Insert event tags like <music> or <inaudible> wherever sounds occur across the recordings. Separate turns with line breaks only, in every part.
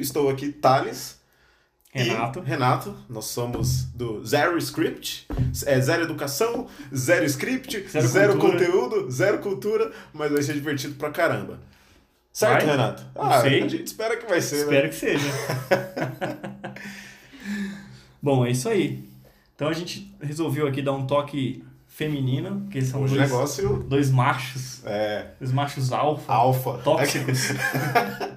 estou aqui, Thales.
Renato.
E Renato, nós somos do Zero Script, é zero educação, zero script,
Zero
zero, conteúdo, zero cultura, mas vai ser divertido pra caramba. Certo,
Vai?
Renato? Ah, a gente espera que vai ser, né?
Espero que seja. <laughs> Bom, é isso aí. Então a gente resolveu aqui dar um toque feminino, porque são
Hoje
dois,
negócio
dois machos,
é
dois machos alfa,
alfa.
tóxicos. dois, <laughs> ma-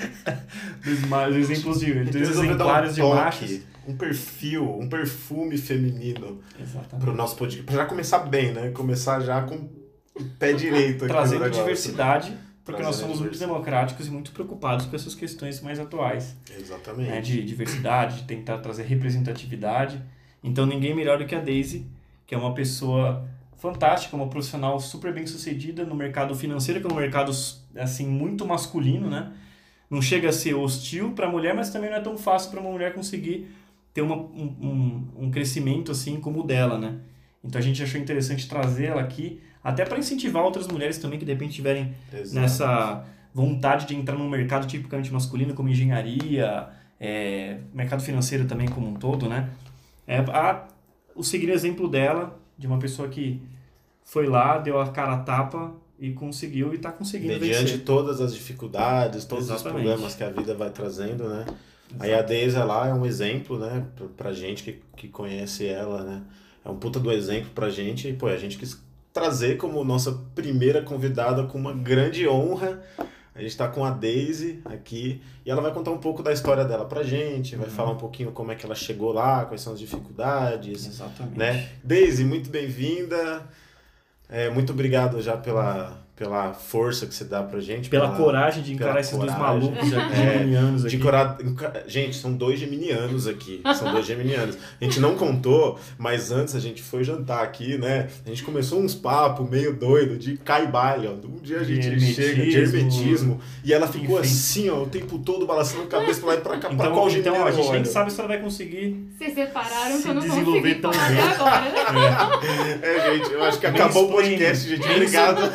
<laughs> dois exemplos de
Resolveu dar um
exemplares de
toque,
machos.
Um perfil, um perfume feminino
Exatamente.
pro nosso podcast. Pra já começar bem, né? Começar já com o pé direito aqui
Trazendo diversidade, porque nós
Trazendo
somos muito democráticos e muito preocupados com essas questões mais atuais.
Exatamente.
né, de diversidade, de tentar trazer representatividade. Então ninguém melhor do que a Daisy, que é uma pessoa fantástica, uma profissional super bem sucedida no mercado financeiro, que é um mercado assim muito masculino, né? Não chega a ser hostil para a mulher, mas também não é tão fácil para uma mulher conseguir ter uma, um, um, um crescimento assim como o dela, né? Então a gente achou interessante trazê-la aqui, até para incentivar outras mulheres também que de repente tiverem
Exato.
nessa vontade de entrar num mercado tipicamente masculino como engenharia, é, mercado financeiro também como um todo, né? É, a, o seguir exemplo dela, de uma pessoa que foi lá, deu a cara a tapa e conseguiu e está conseguindo
Mediante
vencer.
todas as dificuldades, todos
Exatamente.
os problemas que a vida vai trazendo, né? Aí a Deise lá é um exemplo, né? Pra, gente que, que conhece ela, né? É um puta do exemplo pra gente. E, pô, a gente quis trazer como nossa primeira convidada com uma grande honra. A gente tá com a Daisy aqui e ela vai contar um pouco da história dela pra gente, vai
Uhum.
falar um pouquinho como é que ela chegou lá, quais são as dificuldades,
Exatamente.
né? Daisy, muito bem-vinda. É, muito obrigado já pela, pela força que você dá pra gente.
Pela coragem de encarar
pela
esses dois
coragem.
malucos aqui,
É,
geminianos
de
aqui.
cora- Gente, são dois geminianos aqui. São dois geminianos. A gente não contou, mas antes a gente foi jantar aqui, né? A gente começou uns papos meio doido de caibalha. ó. Um dia a gente
hermetismo.
chega de hermetismo. E ela ficou
Enfim.
assim, ó, o tempo todo balançando a cabeça pra lá e pra cá. pra
Então,
qual
então
geminiano
a gente nem sabe se ela vai conseguir.
Vocês separaram
Se
que eu não
desenvolver tão bem.
agora.
É, gente, eu acho que acabou o podcast, gente. Obrigado.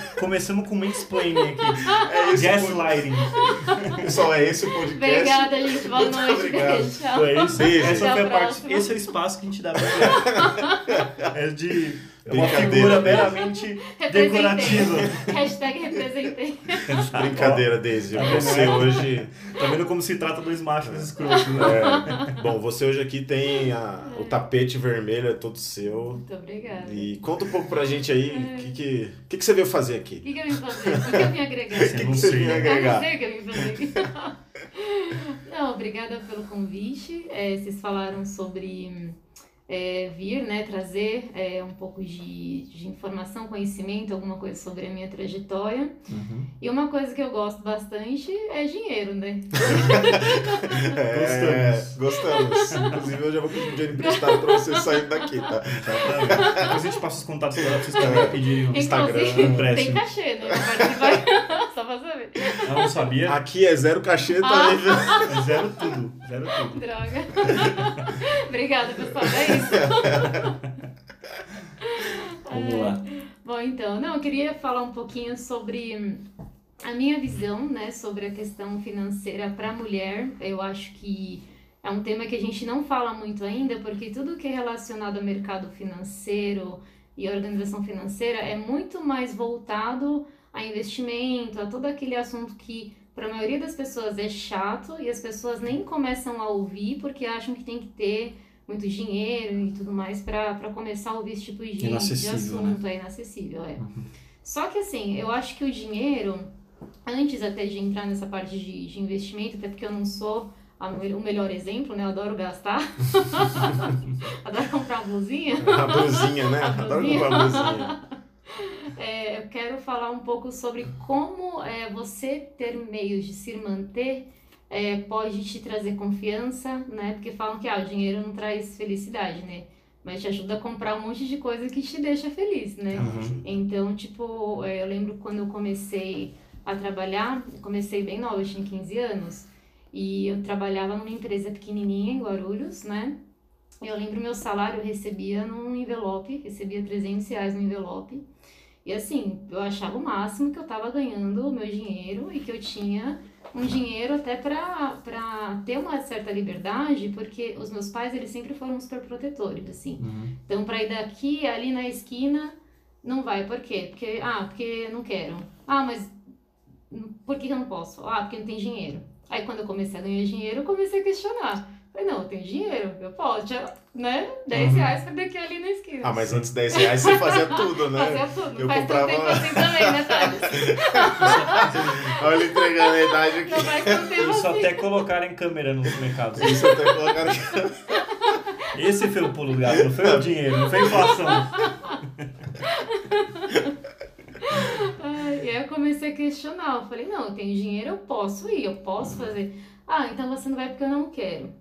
Começamos com mansplaining aqui. <laughs>
É
Gaslighting. <laughs>
Pessoal, é esse o podcast.
Obrigada, gente. Boa
Muito
noite.
obrigado.
Tchau.
Foi isso.
Beijo.
Essa
Até
foi
a
a parte. Esse é o espaço que a gente dá pra <laughs> É de é uma
Brincadeira,
figura
né?
meramente decorativa. <laughs>
Hashtag representei. <laughs>
Brincadeira, Daisy. Você hoje.
Tá vendo como se trata dois machos escrotos, né?
É, bom, você hoje aqui tem a- o tapete vermelho, é todo seu.
Muito obrigada.
E conta um pouco pra gente aí o que, que, que, que você veio fazer
O
aqui.
que, que eu vim fazer? O que, que eu vim agregar? <laughs>
Você
que
não
você
Eu
agregar?
não sei o que eu vim fazer aqui. Não, obrigada pelo convite. É, vocês falaram sobre é, vir, né, trazer é, um pouco de, de informação, conhecimento, alguma coisa sobre a minha trajetória.
Uhum.
E uma coisa que eu gosto bastante é dinheiro, né? <laughs>
É, gostamos. Inclusive, eu já vou pedir um dinheiro emprestado pra você sair daqui, tá?
Depois a gente passa os contatos pra vocês também pedirem um Instagram,
tem cachê, né? participar. Só pra saber.
Não sabia?
Aqui é zero cachê, tá aí.
É zero tudo. Zero tudo.
Droga. <laughs> Obrigada, pessoal. É isso. <laughs>
Vamos lá.
Bom, então, não, eu queria falar um pouquinho sobre a minha visão, né, sobre a questão financeira para a mulher. Eu acho que é um tema que a gente não fala muito ainda, porque tudo que é relacionado ao mercado financeiro e organização financeira é muito mais voltado a investimento, a todo aquele assunto que para a maioria das pessoas é chato e as pessoas nem começam a ouvir porque acham que tem que ter muito dinheiro e tudo mais para começar a ouvir esse tipo de, de
né?
assunto, é inacessível, é. Só que assim, eu acho que o dinheiro, antes até de entrar nessa parte de, de investimento, até porque eu não sou a o melhor exemplo, né? Eu adoro gastar. <laughs> <laughs> adoro comprar blusinha.
A blusinha, né?
A
Adoro
blusinha.
comprar blusinha.
É, eu quero falar um pouco sobre como é, você ter meios de se manter é, pode te trazer confiança, né? Porque falam que ah, o dinheiro não traz felicidade, né? Mas te ajuda a comprar um monte de coisa que te deixa feliz, né?
Uhum.
Então, tipo, é, eu lembro quando eu comecei a trabalhar, eu comecei bem nova, eu tinha 15 anos, e eu trabalhava numa empresa pequenininha em Guarulhos, né? Eu lembro meu salário, eu recebia num envelope, recebia 300 reais no envelope, e assim, eu achava o máximo que eu tava ganhando o meu dinheiro e que eu tinha um dinheiro até para ter uma certa liberdade, porque os meus pais, eles sempre foram super protetores, assim.
Uhum.
Então, para ir daqui, ali na esquina, não vai. Por quê? Porque, ah, porque não quero. Ah, mas por que eu não posso? Ah, porque não tem dinheiro. Aí, quando eu comecei a ganhar dinheiro, eu comecei a questionar. Falei, não, eu tenho dinheiro, eu posso, tinha, né? 10
Uhum.
reais pra daqui ali na esquina.
Ah, mas antes de 10 reais você fazia tudo, né?
Fazia tudo.
Eu
Faz
comprava-
tanto tempo assim também, né, Thales? <laughs>
Olha entregando a idade aqui.
Não faz tanto tempo
Isso
assim.
até colocar em câmera nos mercados.
Isso até colocaram aqui.
Esse foi o pulo do gato, não foi o dinheiro, não foi a inflação.
Ai, E aí eu comecei a questionar. Eu falei, não, eu tenho dinheiro, eu posso ir, eu posso fazer. Ah, então você não vai porque eu não quero.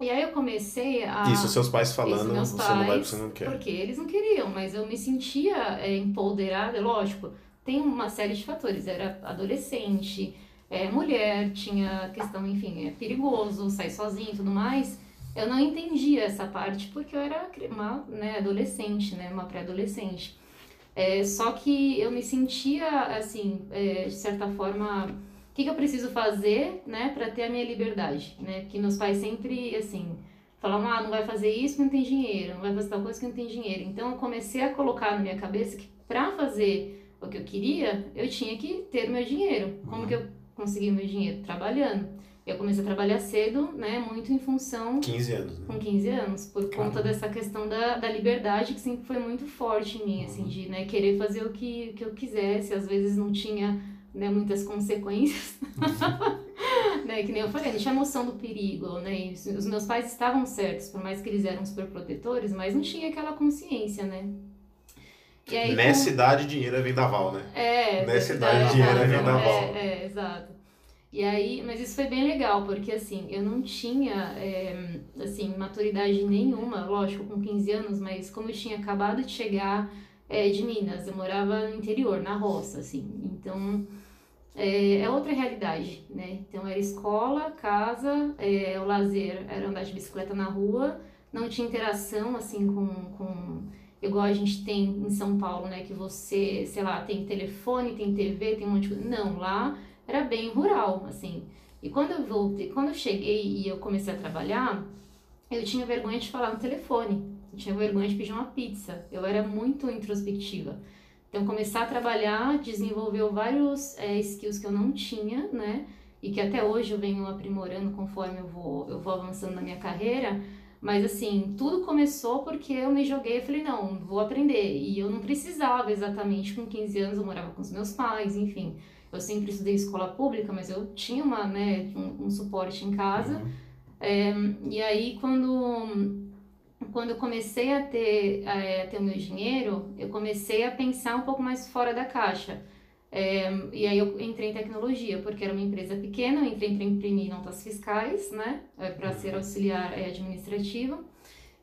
E aí eu comecei a.
Isso, seus pais falando,
Isso,
você não vai você não quer.
Porque eles não queriam, mas eu me sentia é, empoderada, lógico. Tem uma série de fatores. Era adolescente, é, mulher, tinha questão, enfim, é perigoso, sair sozinho e tudo mais. Eu não entendia essa parte porque eu era uma né, adolescente, né, uma pré-adolescente. É, só que eu me sentia, assim, é, de certa forma, que, que eu preciso fazer, né, para ter a minha liberdade, né? Porque meus pais sempre, assim, falavam, ah, não vai fazer isso porque não tem dinheiro, não vai fazer tal coisa que não tem dinheiro. Então eu comecei a colocar na minha cabeça que para fazer o que eu queria, eu tinha que ter meu dinheiro. Como que eu consegui meu dinheiro? Trabalhando. Eu comecei a trabalhar cedo, né, muito em função
15 anos, né?
com 15 anos, por conta
Caramba.
dessa questão da, da liberdade que sempre foi muito forte em mim, assim,
Uhum.
de né, querer fazer o que, que eu quisesse, às vezes não tinha né, muitas consequências, <laughs> né, que nem eu falei, não tinha noção do perigo, né, os, meus pais estavam certos, por mais que eles eram super protetores, mas não tinha aquela consciência, né. E aí,
Nessa
com-
idade, dinheiro é vendaval, né?
é,
Nessa
verdade,
idade, dinheiro é
é,
vendaval.
É, é, exato. E aí, mas isso foi bem legal, porque assim, eu não tinha, é, assim, maturidade nenhuma, lógico, com 15 anos, mas como eu tinha acabado de chegar é, de Minas, eu morava no interior, na roça, assim, então é, é outra realidade, né? Então era escola, casa, é, o lazer era andar de bicicleta na rua, não tinha interação, assim, com, com igual a gente tem em São Paulo, né? Que você, sei lá, tem telefone, tem TV, tem um monte de coisa. Não, lá era bem rural, assim. E quando eu voltei, quando eu cheguei e eu comecei a trabalhar, eu tinha vergonha de falar no telefone. Eu tinha vergonha de pedir uma pizza. Eu era muito introspectiva. Então, começar a trabalhar desenvolveu vários é, skills que eu não tinha, né? E que até hoje eu venho aprimorando conforme eu vou, eu vou avançando na minha carreira. Mas assim, tudo começou porque eu me joguei e falei, não, vou aprender. E eu não precisava exatamente, com 15 anos eu morava com os meus pais, enfim. Eu sempre estudei escola pública, mas eu tinha uma, né, um, um suporte em casa.
Uhum.
É, e aí, quando, quando eu comecei a ter, a, a ter o meu dinheiro, eu comecei a pensar um pouco mais fora da caixa. É, e aí eu entrei em tecnologia, porque era uma empresa pequena, eu entrei para imprimir notas fiscais, né, para ser auxiliar é, administrativa.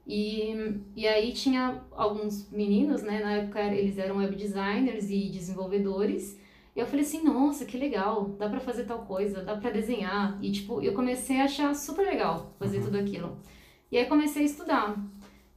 E, e aí tinha alguns meninos, né, na época eles eram web designers e desenvolvedores, e eu falei assim, nossa, que legal, dá pra fazer tal coisa, dá pra desenhar. E tipo, eu comecei a achar super legal fazer
Uhum.
tudo aquilo. E aí comecei a estudar.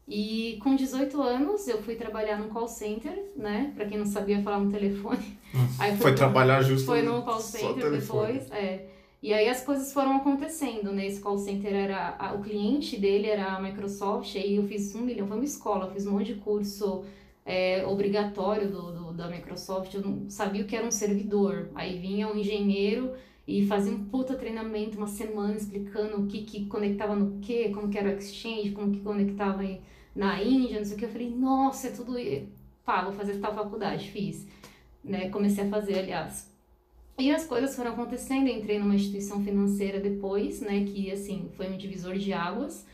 E com 18 anos eu fui trabalhar no call center, né? Pra quem não sabia falar no telefone. <laughs> Aí
Uhum. Foi
pro-
trabalhar justo
foi no call center depois, é. E aí as coisas foram acontecendo, né? Esse call center era. a- o cliente dele era a Microsoft, aí eu fiz um milhão, foi uma escola, fiz um monte de curso é, obrigatório do, do- da Microsoft, eu não sabia o que era um servidor. Aí vinha um engenheiro e fazia um puta treinamento, uma semana explicando o que, que conectava no que, como que era o Exchange, como que conectava em- na Índia, não sei o que. Eu falei, nossa, é tudo. Pá, vou fazer tal faculdade, fiz. Né? Comecei a fazer, aliás. E as coisas foram acontecendo, eu entrei numa instituição financeira depois, né, que, assim, foi um divisor de águas.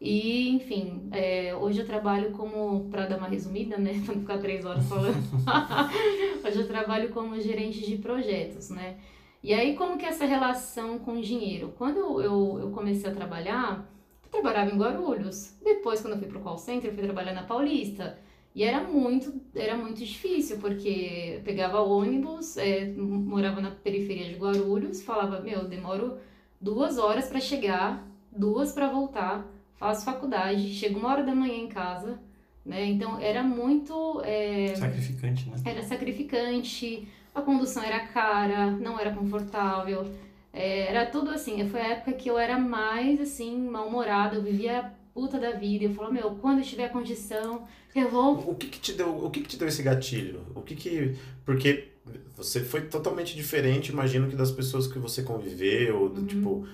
E, enfim, é, hoje eu trabalho como, para dar uma resumida, né, <laughs> para não ficar três horas falando, <laughs> hoje eu trabalho como gerente de projetos, né. E aí, como que é essa relação com o dinheiro? Quando eu, eu comecei a trabalhar, trabalhava em Guarulhos. Depois, quando eu fui pro call center, eu fui trabalhar na Paulista. E era muito, era muito difícil, porque eu pegava ônibus, é, morava na periferia de Guarulhos, falava, meu, eu demoro duas horas para chegar, duas para voltar, faço faculdade, chego uma hora da manhã em casa, né? Então era muito. é,
Sacrificante, né?
era sacrificante, a condução era cara, não era confortável. É, era tudo assim, foi a época que eu era mais assim, mal-humorada, eu vivia a puta da vida. Eu falava, meu, quando eu tiver condição, eu vou.
O que que te deu, o que que te deu esse gatilho? O que que. Porque você foi totalmente diferente, imagino que das pessoas que você conviveu, do, tipo.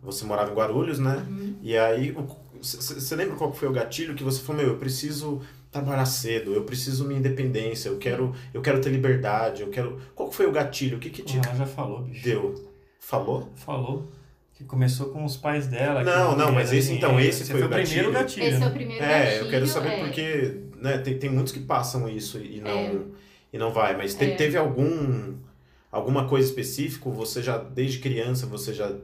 Você morava em Guarulhos, né? E aí, você lembra qual foi o gatilho que você falou, meu, eu preciso trabalhar cedo, eu preciso minha independência, eu quero, eu quero ter liberdade, eu quero. Qual foi o gatilho? O que que te
Ela já falou, bicho.
deu? Falou?
Falou. Que começou com os pais dela. que
Não, não, mas esse então, esse foi o
primeiro
gatilho.
gatilho.
Esse é
né?
o primeiro
É,
gatilho.
eu quero saber
é.
porque né, tem, tem muitos que passam isso e não,
É.
e não vai. Mas te-
É.
teve algum alguma coisa específica? Você já, desde criança, você já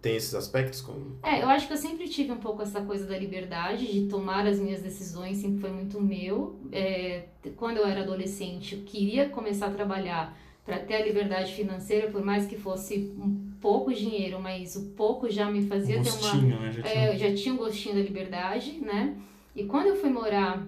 tem esses aspectos? Como...
É, eu acho que eu sempre tive um pouco essa coisa da liberdade, de tomar as minhas decisões, sempre foi muito meu. É, quando eu era adolescente, eu queria começar a trabalhar para ter a liberdade financeira, por mais que fosse um pouco dinheiro, mas o pouco já me fazia
Um
ter uma.
gostinho, né? Já tinha...
É, eu já tinha um gostinho da liberdade, né? E quando eu fui morar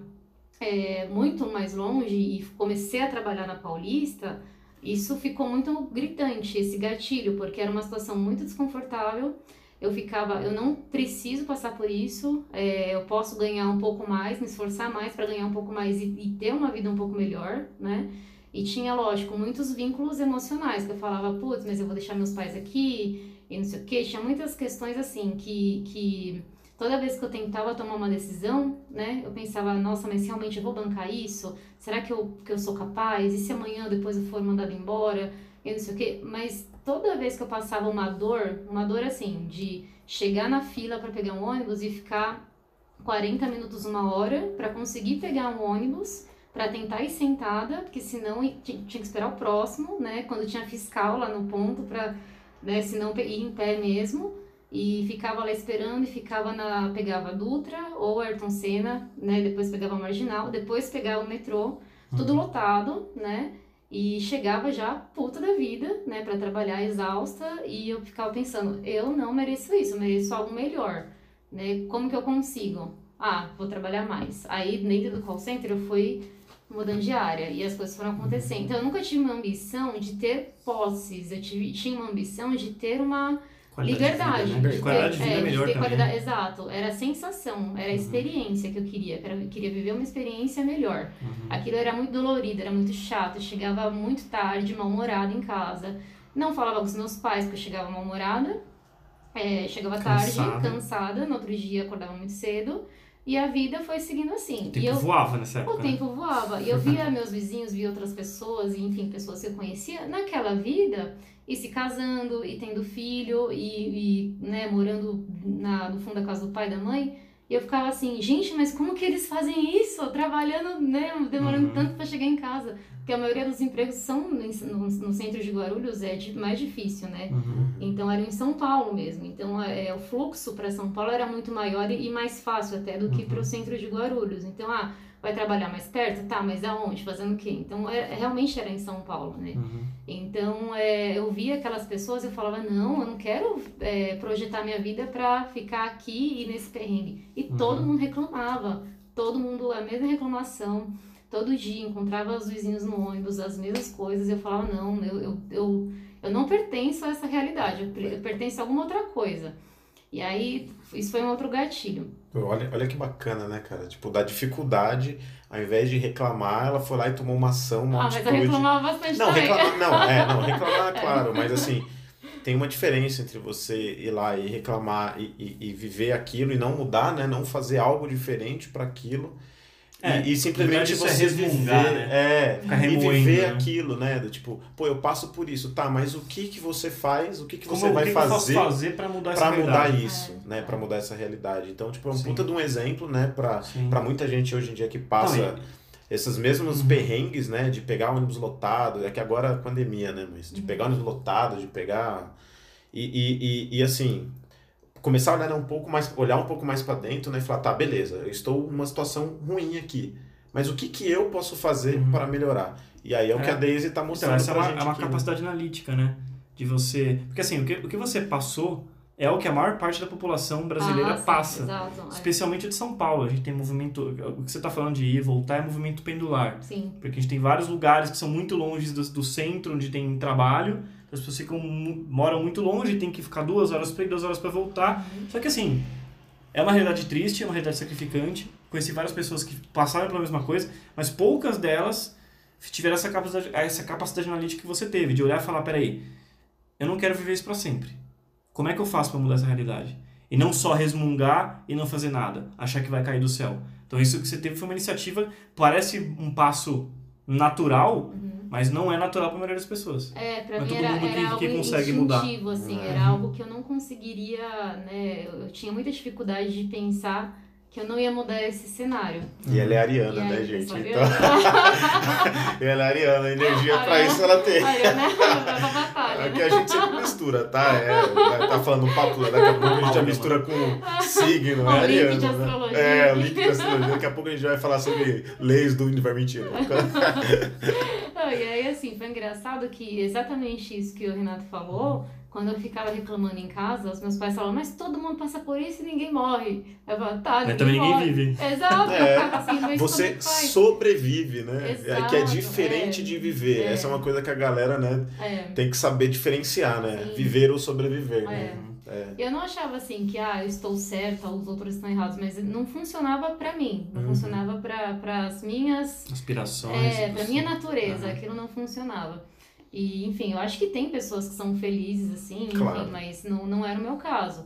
é, muito mais longe e comecei a trabalhar na Paulista, isso ficou muito gritante, esse gatilho, porque era uma situação muito desconfortável. Eu ficava, eu não preciso passar por isso, é, eu posso ganhar um pouco mais, me esforçar mais para ganhar um pouco mais e, e ter uma vida um pouco melhor, né? E tinha, lógico, muitos vínculos emocionais, que eu falava, putz, mas eu vou deixar meus pais aqui, e não sei o quê. Tinha muitas questões assim, que, que toda vez que eu tentava tomar uma decisão, né, eu pensava, nossa, mas realmente eu vou bancar isso? Será que eu, que eu sou capaz? E se amanhã depois eu for mandado embora? E não sei o quê. Mas toda vez que eu passava uma dor, uma dor assim, de chegar na fila para pegar um ônibus e ficar 40 minutos, uma hora, para conseguir pegar um ônibus para tentar ir sentada, porque senão tinha que esperar o próximo, né? Quando tinha fiscal lá no ponto para, né, senão ir em pé mesmo. E ficava lá esperando e ficava na pegava a Dutra ou Ayrton Senna, né? Depois pegava a Marginal, depois pegava o metrô, tudo lotado, né? E chegava já puta da vida, né, para trabalhar exausta, e eu ficava pensando, eu não mereço isso, eu mereço algo melhor, né? Como que eu consigo? Ah, vou trabalhar mais. Aí dentro do call center eu fui mudando de área e as coisas foram acontecendo. Então eu nunca tive uma ambição de ter posses, eu tive, tinha uma ambição de ter uma
Qualidade
liberdade.
De vida, né?
de
Qualidade
ter,
de vida
é, de
melhor
ter
também.
qualidade-
né?
Exato, era a sensação, era a experiência que eu queria, era- eu queria viver uma experiência melhor.
Uhum.
Aquilo era muito dolorido, era muito chato, eu chegava muito tarde, mal-humorada em casa. Não falava com os meus pais, porque eu chegava mal-humorada. É, chegava
Cansada.
tarde, cansada, no outro dia acordava muito cedo. E a vida foi seguindo assim.
O
e
tempo
eu,
voava nessa
o
época. né?
tempo voava. E eu via <laughs> meus vizinhos, via outras pessoas, e enfim, pessoas que eu conhecia naquela vida e se casando e tendo filho e, e né, morando na, no fundo da casa do pai e da mãe. E eu ficava assim, gente, mas como que eles fazem isso? Trabalhando, né, demorando
Uhum.
tanto para chegar em casa. Porque a maioria dos empregos são no, no, centro de Guarulhos, é mais difícil, né?
Uhum.
Então era em São Paulo mesmo. Então é, o fluxo para São Paulo era muito maior e, e mais fácil até do que
Uhum.
para o centro de Guarulhos. Então, ah, vai trabalhar mais perto? Tá, mas aonde? Fazendo o quê? Então é, realmente era em São Paulo, né?
Uhum.
Então é, eu via aquelas pessoas e eu falava: não, eu não quero é, projetar minha vida para ficar aqui e nesse perrengue. E
Uhum.
todo mundo reclamava. Todo mundo, a mesma reclamação. Todo dia encontrava os vizinhos no ônibus, as mesmas coisas. E eu falava: não, eu, eu, eu, eu não pertenço a essa realidade, eu, eu pertenço a alguma outra coisa. E aí, isso foi um outro gatilho.
Olha, olha que bacana, né, cara? Tipo, da dificuldade, ao invés de reclamar, ela foi lá e tomou uma ação, uma
ah, mas eu
atitude.
reclamava bastante
Não,
também.
reclamar, não, é, não, <laughs> reclamar, claro, mas assim, tem uma diferença entre você ir lá e reclamar e, e, e viver aquilo e não mudar, né? Não fazer algo diferente para aquilo.
É,
e, e simplesmente
é
você
resmungar,
viver,
né?
é,
Ficar
e viver
né?
aquilo, né? Do tipo, pô, eu passo por isso, tá, mas o que que você faz, o que que
Como,
você
o
vai
que que eu posso
fazer
fazer pra mudar essa
para mudar
realidade?
isso, né? Para mudar essa realidade. Então, tipo, é um
Sim.
puta de um exemplo, né, para para muita gente hoje em dia que passa
Não,
esses mesmos
Uhum.
perrengues, né, de pegar ônibus lotado, é que agora é a pandemia, né, mas de pegar ônibus lotado, de pegar e, e, e, e, assim, começar a olhar um pouco mais, olhar um pouco mais para dentro, né, e falar, tá, beleza, eu estou numa situação ruim aqui, mas o que que eu posso fazer
Uhum.
para melhorar? E aí é o que
É.
a Daisy tá
Então,
mostrando
essa é
pra
uma,
gente
é uma
aqui, né?
capacidade analítica, né? De você. Porque assim, o que, o que você passou é o que a maior parte da população brasileira
Ah, sim,
passa.
Exato. é.
Especialmente de São Paulo. A gente tem movimento. O que você está falando de ir e voltar é movimento pendular.
Sim.
Porque a gente tem vários lugares que são muito longe do, do centro onde tem trabalho. As pessoas ficam, moram muito longe, tem que ficar duas horas para ir, duas horas para voltar. Só que assim, é uma realidade triste, é uma realidade sacrificante. Conheci várias pessoas que passaram pela mesma coisa, mas poucas delas tiveram essa capacidade, essa capacidade analítica que você teve, de olhar e falar, peraí, eu não quero viver isso para sempre. Como é que eu faço para mudar essa realidade? E não só resmungar e não fazer nada, achar que vai cair do céu. Então isso que você teve foi uma iniciativa, parece um passo natural, mas não é natural para a maioria das pessoas.
É, pra
Mas
mim era, era
que-
algo
que consegue mudar.
assim,
É.
era algo que eu não conseguiria, né, eu tinha muita dificuldade de pensar que eu não ia mudar esse cenário.
E ela é
E
ariana,
aí,
né, gente? Então, <laughs> e ela é ariana, a energia pra
Ariana-
isso ela tem.
Ariana pra batalha,
Aqui
né?
a gente mistura, tá? É, tá falando um papo, daqui a pouco a gente já mistura com signo,
O
é
link
ariano.
de
né?
astrologia.
É, o link de astrologia. Daqui a pouco a gente vai falar sobre leis do universo mentira. <laughs>
Não, e aí, assim, foi engraçado que exatamente isso que o Renato falou, quando eu ficava reclamando em casa, os meus pais falavam, mas todo mundo passa por isso e ninguém morre. Eu falava, tá,
Mas
ninguém
também ninguém
morre.
vive.
Exato.
É,
assim, mas
Você
é
sobrevive, né?
Exato,
que é diferente
é.
de viver.
É.
Essa é uma coisa que a galera, né,
É.
tem que saber diferenciar, né?
Sim.
Viver ou sobreviver, né?
É.
É.
Eu não achava assim que, ah, eu estou certa, os outros estão errados, mas não funcionava pra mim, não
Uhum.
funcionava para as minhas,
Aspirações.
é, pra minha natureza,
Aham.
aquilo não funcionava. E, enfim, eu acho que tem pessoas que são felizes assim, enfim,
Claro.
mas não, não era o meu caso.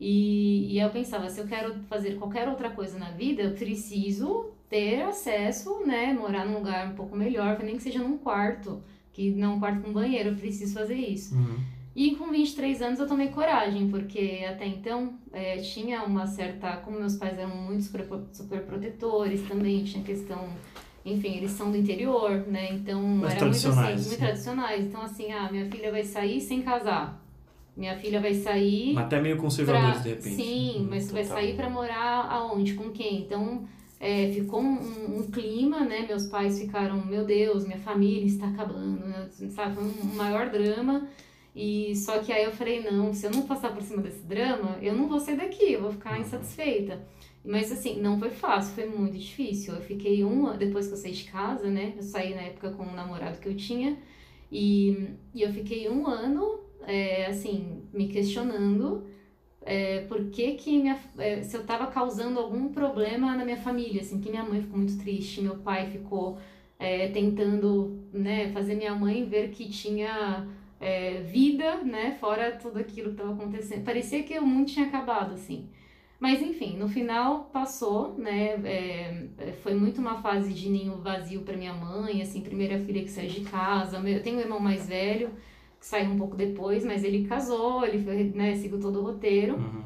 E, e eu pensava, se eu quero fazer qualquer outra coisa na vida, eu preciso ter acesso, né, morar num lugar um pouco melhor, nem que seja num quarto, que não um quarto com banheiro, eu preciso fazer isso.
Uhum.
E com 23 anos eu tomei coragem, porque até então é, tinha uma certa. Como meus pais eram muito super, super protetores também, tinha questão. Enfim, eles são do interior, né? Então
Mais
era muito
tradicionais,
assim, muito tradicionais. Então, assim, ah, minha filha vai sair sem casar. Minha filha vai sair.
Mas até meio conservadores, de repente.
Sim,
Uhum.
mas tu vai
total.
sair pra morar aonde? Com quem? Então, é, ficou um, um- um clima, né? Meus pais ficaram, meu Deus, minha família está acabando, né? sabe? Foi um maior drama. E só que aí eu falei, não, se eu não passar por cima desse drama, eu não vou sair daqui, eu vou ficar
Uhum.
insatisfeita. Mas assim, não foi fácil, foi muito difícil. Eu fiquei um depois que eu saí de casa, né? Eu saí na época com o namorado que eu tinha. E, e eu fiquei um ano, é, assim, me questionando é, por que que minha, é, se eu tava causando algum problema na minha família, assim, que minha mãe ficou muito triste, meu pai ficou é, tentando, né, fazer minha mãe ver que tinha é, vida, né, fora tudo aquilo que estava acontecendo. Parecia que o mundo tinha acabado, assim. Mas enfim, no final passou, né? é, é, foi muito uma fase de ninho vazio para minha mãe, assim, primeira filha que saiu de casa. Eu tenho um irmão mais velho que saiu um pouco depois, mas ele casou, ele foi, né, seguiu todo o roteiro.
Uhum.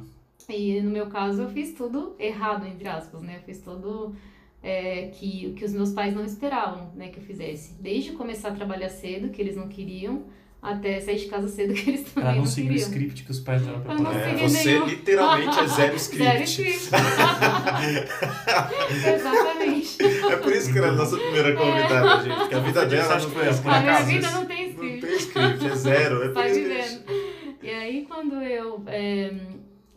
E no meu caso eu fiz tudo errado, entre aspas, né? Eu fiz tudo é, que, que os meus pais não esperavam, né, que eu fizesse. Desde começar a trabalhar cedo, que eles não queriam, até sair de casa cedo, <laughs> que eles também
Ela não
não
seguiu o script que os pais deram pra
Eu não
ela.
É, você
nenhum.
literalmente é zero <laughs> script.
Zero script. <laughs> Exatamente.
É por isso que ela é a nossa primeira convidada, gente. Porque a vida dela não
foi
tem
por
A minha vida não tem
Não
script.
tem script, é zero. É por
Vai vivendo. E aí quando eu, é,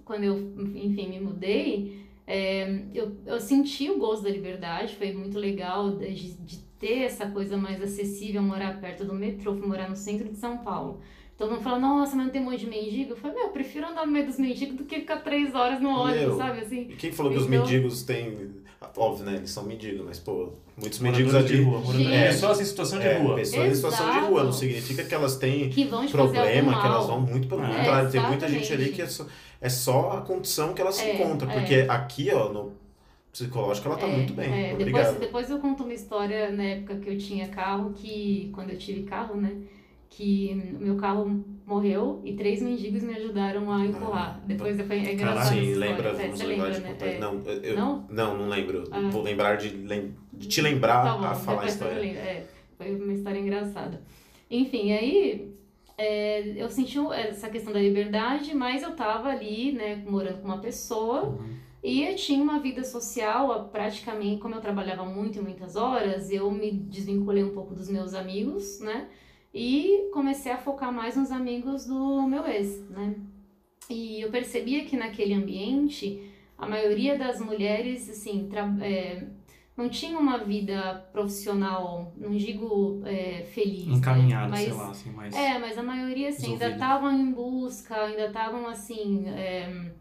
quando eu, enfim, me mudei, é, eu, eu senti o gosto da liberdade, foi muito legal de, de ter essa coisa mais acessível, morar perto do metrô, morar no centro de São Paulo. Todo mundo fala, nossa, mas não tem um monte de mendigo? Eu falei, meu, eu prefiro andar no meio dos mendigos do que ficar três horas no ônibus,
Meu,
sabe, assim?
E quem falou que os
Então-
mendigos têm... Óbvio, né? Eles são mendigos, mas, pô, muitos mendigos ali...
rua.
Gente.
Pessoas em situação de
É,
rua.
pessoas em situação de
Exato.
rua. Não significa que elas têm
Que vão te fazer algum
problema, que elas vão muito pelo
É,
contrário. Tem muita gente ali que é só, é só a condição que ela se
É,
encontra.
é.
Porque aqui, ó, no psicológico, ela tá
É,
muito bem.
é, depois,
Obrigado.
depois eu conto uma história na época que eu tinha carro, que quando eu tive carro, né? Que o meu carro morreu e três mendigos me ajudaram a empurrar.
Ah,
depois foi é engraçado.
Sim, lembra,
É, você lembra,
de
né?
contar.
É.
Não, eu,
Não?
não, não lembro.
Ah.
Vou lembrar de, de te lembrar
Tá bom,
a falar a história.
É, foi uma história engraçada. Enfim, aí é, eu senti essa questão da liberdade, mas eu tava ali, né, morando com uma pessoa
Uhum.
E eu tinha uma vida social, praticamente, como eu trabalhava muito e muitas horas, eu me desvinculei um pouco dos meus amigos, né? E comecei a focar mais nos amigos do meu ex, né? E eu percebia que naquele ambiente, a maioria das mulheres, assim, é, não tinham uma vida profissional, não digo é, feliz.
Encaminhada,
né?
sei lá, assim, mas.
É, mas a maioria, assim, ainda
Resolvida.
estavam em busca, ainda estavam, assim. é,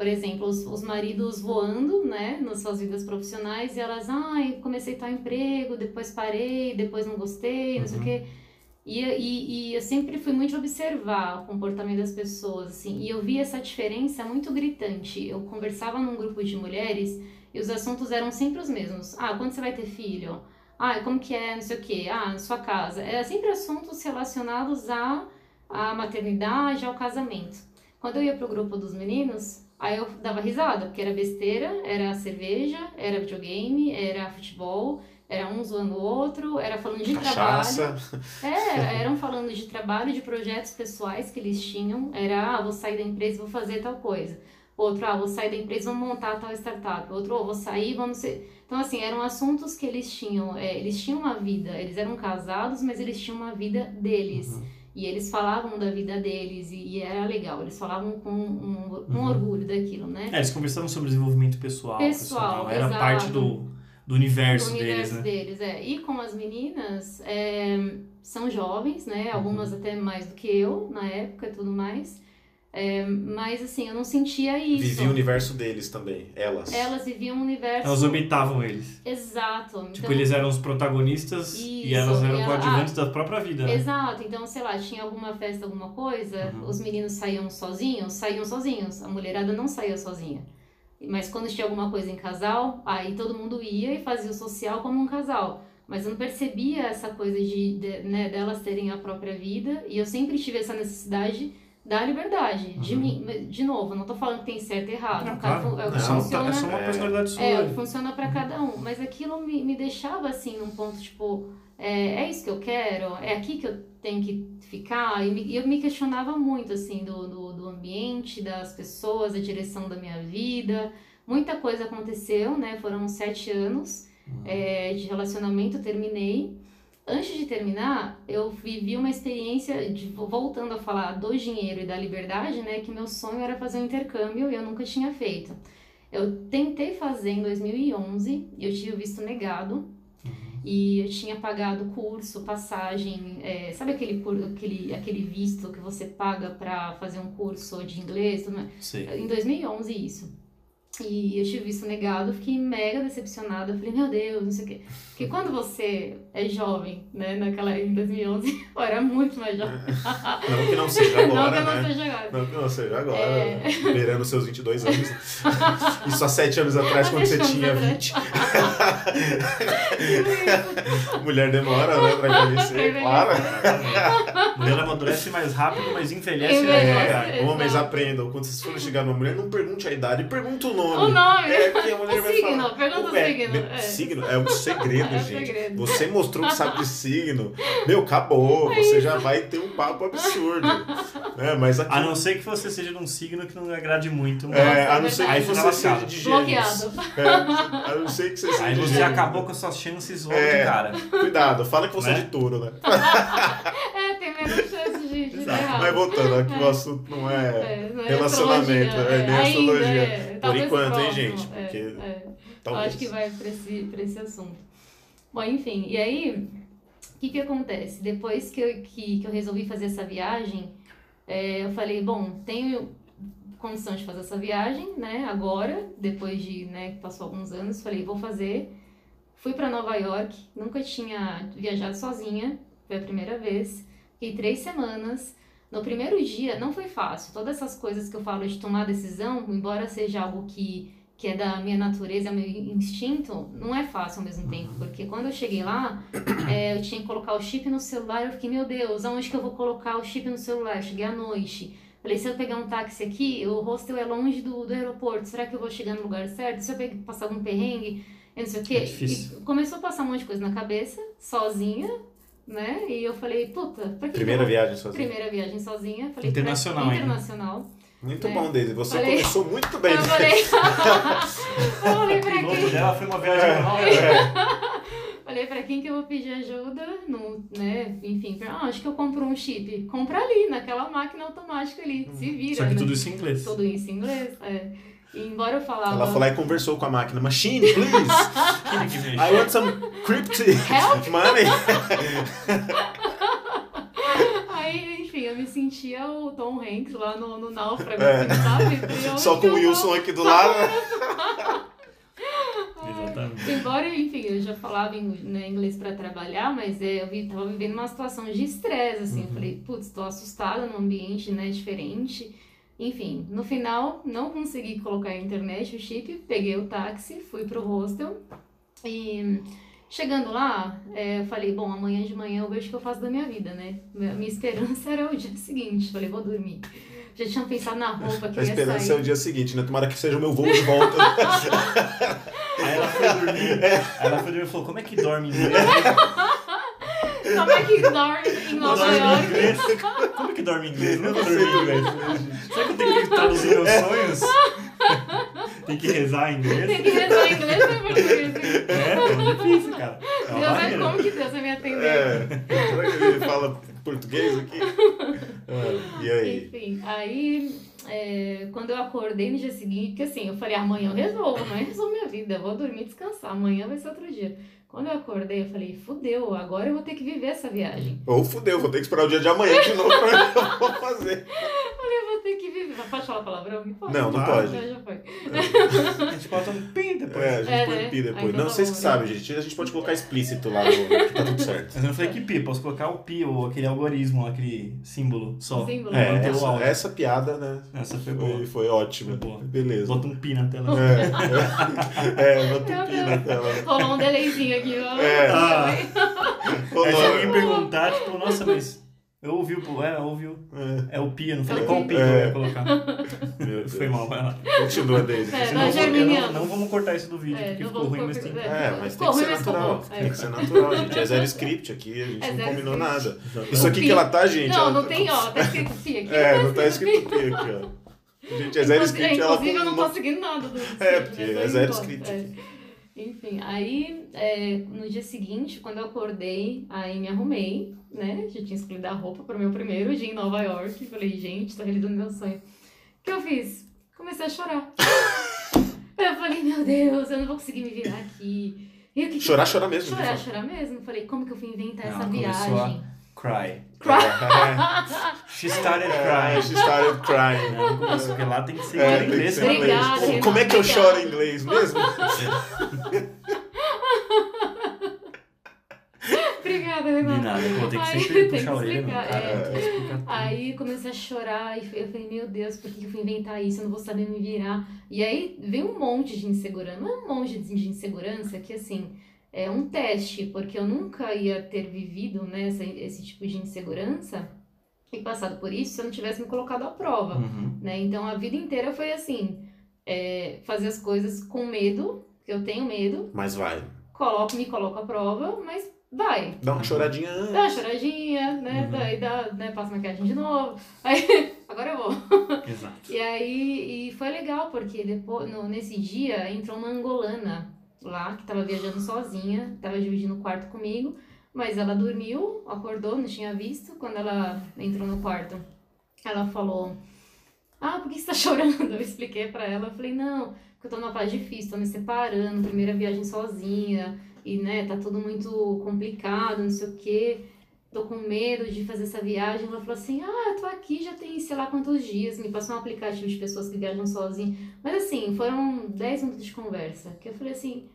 por exemplo, os, os maridos voando, né, nas suas vidas profissionais, e elas, ai, comecei tal emprego, depois parei, depois não gostei, não sei o
Uhum.
quê. E, e, e eu sempre fui muito observar o comportamento das pessoas, assim, e eu vi essa diferença muito gritante. Eu conversava num grupo de mulheres e os assuntos eram sempre os mesmos. Ah, quando você vai ter filho? Ah, como que é, não sei o quê. Ah, na sua casa. Era sempre assuntos relacionados à, à maternidade, ao casamento. Quando eu ia pro grupo dos meninos, aí eu dava risada, porque era besteira, era cerveja, era videogame, era futebol, era um zoando o outro, era falando de trabalho.
Cachaça.
É, <laughs> eram falando de trabalho, de projetos pessoais que eles tinham. Era, ah, vou sair da empresa e vou fazer tal coisa. Outro, ah, vou sair da empresa e vou montar tal startup. Outro, oh, vou sair, vamos ser... Então, assim, eram assuntos que eles tinham. é, eles tinham uma vida, eles eram casados, mas eles tinham uma vida deles.
Uhum.
E eles falavam da vida deles e, e era legal. Eles falavam com um, um
Uhum.
orgulho daquilo, né?
É, eles conversavam sobre desenvolvimento pessoal.
Pessoal,
Era
exato.
parte do, do universo,
do universo
deles, né?
deles, é. E com as meninas, é, são jovens, né? Algumas até mais do que eu na época e tudo mais. É, mas assim, eu não sentia isso.
Vivia o universo deles também, elas.
Elas viviam um universo.
Elas orbitavam eles.
Exato.
Tipo,
Então,
eles eram os protagonistas e
Isso,
elas eram
e ela-
coadjuvantes da própria vida, né?
Exato, então, sei lá, tinha alguma festa, alguma coisa,
Uhum.
os meninos saíam sozinhos, saíam sozinhos, a mulherada não saía sozinha. Mas quando tinha alguma coisa em casal, aí todo mundo ia e fazia o social como um casal. Mas eu não percebia essa coisa de, de- né, delas terem a própria vida, e eu sempre tive essa necessidade da liberdade. De,
Uhum.
mim, de novo, não tô falando que tem certo e errado.
Não,
cada
claro.
é o que
É só,
funciona.
é só uma
É.
personalidade sua.
É, funciona pra cada um. Mas aquilo me, me deixava assim, num ponto tipo, é, é isso que eu quero? É aqui que eu tenho que ficar? E, me- eu me questionava muito, assim, do, do, do ambiente, das pessoas, a direção da minha vida. Muita coisa aconteceu, né? Foram sete anos é, de relacionamento, terminei. Antes de terminar, eu vivi uma experiência, de, voltando a falar do dinheiro e da liberdade, né? Que meu sonho era fazer um intercâmbio e eu nunca tinha feito. Eu tentei fazer em 2011 e eu tive o visto negado. E eu tinha pagado curso, passagem, é, sabe aquele, aquele, aquele visto que você paga para fazer um curso de inglês? Tudo mais?
Sei.
Em 2011 isso. E eu tive visto negado, fiquei mega decepcionada. Falei, meu Deus, não sei o quê. Porque quando você é jovem, né, naquela, em 2011, <laughs> eu era muito mais jovem. <laughs>
Não que não seja
não
agora,
que eu não
né?
seja agora.
Não que não seja agora,
É.
beirando seus 22 anos. <laughs> Isso há 7 anos atrás, quando você tinha
ver.
20. Mulher demora, né, pra envelhecer, claro.
Mulher amadurece mais rápido, mas envelhece mais devagar.
Exato.
Homens aprendam, quando vocês forem chegar numa mulher, não pergunte a idade, pergunta o nome.
O nome.
É, porque a mulher
O
vai
signo,
falar.
pergunta o
é,
signo, é.
Signo é um segredo,
É um
gente.
segredo.
Você mostrou que sabe de <laughs> signo. Meu, acabou.
É
você já vai ter um papo absurdo. <laughs> É, mas aqui.
A não ser que você seja de um signo que não agrade muito. mas-
é, a não ser
é
que você seja de gêmeos. É, a não ser que você seja
Aí você
gêmeos.
acabou com as suas chances logo
É.
de cara.
Cuidado, fala que você
Né?
é de touro, né? <laughs>
É, tem menos chance de, de.
Mas voltando, aqui o assunto não é.
É, não é
relacionamento, é, nem
ainda,
astrologia.
é.
Por enquanto, hein, gente?
é,
Porque
é. Eu
Talvez.
acho que vai pra esse, pra esse assunto. Bom, enfim, e aí, o que que acontece? Depois que eu, que, que eu resolvi fazer essa viagem, é, eu falei, bom, tenho condição de fazer essa viagem, né, agora, depois de, né, que passou alguns anos, falei, vou fazer. Fui pra Nova York, nunca tinha viajado sozinha, foi a primeira vez. Fiquei três semanas. No primeiro dia, não foi fácil. Todas essas coisas que eu falo de tomar decisão, embora seja algo que que é da minha natureza, é meu instinto, não é fácil ao mesmo tempo, porque quando eu cheguei lá, é, eu tinha que colocar o chip no celular, eu fiquei, meu Deus, aonde que eu vou colocar o chip no celular? Eu cheguei à noite. Falei, se eu pegar um táxi aqui, o hostel é longe do, do aeroporto, será que eu vou chegar no lugar certo? Se eu pegar, passar algum perrengue, eu não sei o quê.
É
começou a passar um monte de coisa na cabeça, sozinha, né? E eu falei, puta, pra que
Primeira
que
viagem sozinha.
Primeira viagem sozinha. Falei,
Internacional
pra... Internacional.
Muito
É.
bom, Daisy. Você
Falei-
começou muito bem.
Eu falei, <laughs> eu falei pra
O
quem?
dela foi uma viagem normal.
É. <laughs>
Falei pra quem que eu vou pedir ajuda, no, né? Enfim, pra- ah, acho que eu compro um chip. Compra ali, naquela máquina automática ali, se vira.
Só que
né?
tudo isso em inglês.
Tudo isso em inglês, é. E embora eu falava.
Ela foi lá e conversou com a máquina. Machine, please! <laughs> I want some crypto
Help!
money.
Aí, enfim, eu me sentia o Tom Hanks lá no, no náufrago,
É.
assim, sabe? Eu, <laughs>
Só com o Wilson aqui do lado.
Exatamente.
Embora, enfim, eu já falava em- né, inglês pra trabalhar, mas é, eu vi, tava vivendo uma situação de estresse, assim.
Uhum.
Eu falei, putz, tô assustada num ambiente, né, diferente. Enfim, no final, não consegui colocar a internet, o chip, peguei o táxi, fui pro hostel e... Chegando lá, é, eu falei, bom, amanhã de manhã eu vejo o que eu faço da minha vida, né? Minha, esperança era o dia <laughs> seguinte. Falei, vou dormir. Já tinha pensado na roupa que
A esperança
sair.
é o dia seguinte, né? Tomara que seja o meu voo de volta. <laughs>
Aí ela foi dormir. <laughs> Aí ela foi dormir e falou, como é que dorme em inglês?
Como é que dorme em Nova York?
inglês? Como que dorme em inglês? Não
Eu não
dorme
sei
em inglês. Será que eu tenho que traduzir meus sonhos? Tem que rezar em inglês?
Tem que rezar em inglês ou em português?
É, é difícil, cara. É
Deus vai, como que Deus vai me atender?
É. Será que ele fala português aqui? <laughs> Ah, e aí?
Enfim, aí é, quando eu acordei no dia seguinte, porque assim, eu falei, amanhã eu resolvo, amanhã eu resolvo minha vida, eu vou dormir e descansar, amanhã vai ser outro dia. Quando eu acordei, eu falei, fudeu, agora eu vou ter que viver essa viagem.
Ou fudeu, vou ter que esperar o dia de amanhã de novo pra eu vou fazer. <laughs>
Falei, eu vou ter que viver. Pode falar palavrão? Me pode.
Não, não pode.
Já, já foi.
A gente bota um pim depois.
É, a gente
É,
põe
né?
pi depois.
Aí
Não,
tá
vocês que
né?
sabem, gente. A gente pode colocar explícito lá no. que tá tudo certo.
Mas eu não falei que pi, posso colocar o pi, ou aquele algoritmo, aquele símbolo só.
Símbolo.
É,
o
essa, essa piada, né?
Essa foi boa.
Foi, foi ótima.
Foi boa.
Beleza.
Bota um pi na tela.
É, é, <laughs> é bota um pi na tela.
Rolou um delayzinho aqui, ó.
É.
Ah. <laughs> Aí se alguém perguntar, tipo, nossa, mas eu ouvi o é, ouviu.
É,
É o pi, eu não falei
É o
qual
pi.
pi que eu
É.
ia colocar. <laughs>
meu.
Foi mal, vai lá.
Continua, Daisy.
É,
eu
germinianos.
não, não vamos cortar isso do vídeo,
É,
porque
não
ficou ruim, mas tem...
é.
É, mas tem que ser natural. Tem
É.
que ser natural, gente. É zero <laughs> script aqui, a gente
É
não combinou
script.
nada.
Exatamente.
Isso aqui que ela tá, gente.
Não,
ela
não
tá
tem, ó. Tá escrito pi aqui.
É, não tá escrito pi aqui, ó. Gente, é zero script, ela
Inclusive, eu não tô seguindo nada do
É,
script,
porque
né?
É zero script.
Enfim, aí é, no dia seguinte, quando eu acordei, aí me arrumei, né? Já tinha escolhido a roupa para o meu primeiro dia em Nova York. Falei, gente, tô realizando meu sonho. O que eu fiz? Comecei a chorar. <laughs> eu falei, meu Deus, eu não vou conseguir me virar aqui. E que que
Chorar,
eu-
chorar mesmo.
Chorar, chorar mesmo. Falei, como que eu fui inventar
Não,
essa viagem?
Cry.
fato.
She started
É,
crying. <laughs>
she started crying.
Não, começou, porque lá tem que ser
É,
em
tem que
inglês.
ser em inglês.
Obrigada,
Como-
Renan,
Como é que eu
obrigada.
choro em inglês mesmo? <laughs>
Obrigada,
De
Renato.
nada, pô, tem que
Aí,
sempre puxar a orelha, não, cara.
é. Aí comecei a chorar e eu falei, meu Deus, por que eu fui inventar isso? Eu não vou saber me virar. E aí veio um monte de insegurança, não é um monte de insegurança que assim, é um teste, porque eu nunca ia ter vivido né, essa- esse tipo de insegurança e passado por isso se eu não tivesse me colocado à prova.
Uhum.
né? Então a vida inteira foi assim, é, fazer as coisas com medo, que eu tenho medo,
Mas vai.
coloco, me coloco à prova, mas vai.
Dá uma choradinha antes.
Dá uma choradinha, né?
Uhum.
Daí dá, né? Passo maquiagem de novo. <laughs> Aí, agora eu vou.
Exato.
E aí, e foi legal, porque depois, no, nesse dia, entrou uma angolana lá, que tava viajando sozinha, tava dividindo o quarto comigo, mas ela dormiu, acordou, não tinha visto. Quando ela entrou no quarto, ela falou: Ah, por que você tá <laughs> chorando? Eu expliquei pra ela, eu falei: Não, porque eu tô numa fase difícil, tô me separando, primeira viagem sozinha, e né, tá tudo muito complicado, não sei o quê tô com medo de fazer essa viagem. Ela falou assim: Ah, eu tô aqui já tem sei lá quantos dias. Me passou um aplicativo de pessoas que viajam sozinhas. Mas assim, foram 10 minutos de conversa. Que eu falei assim: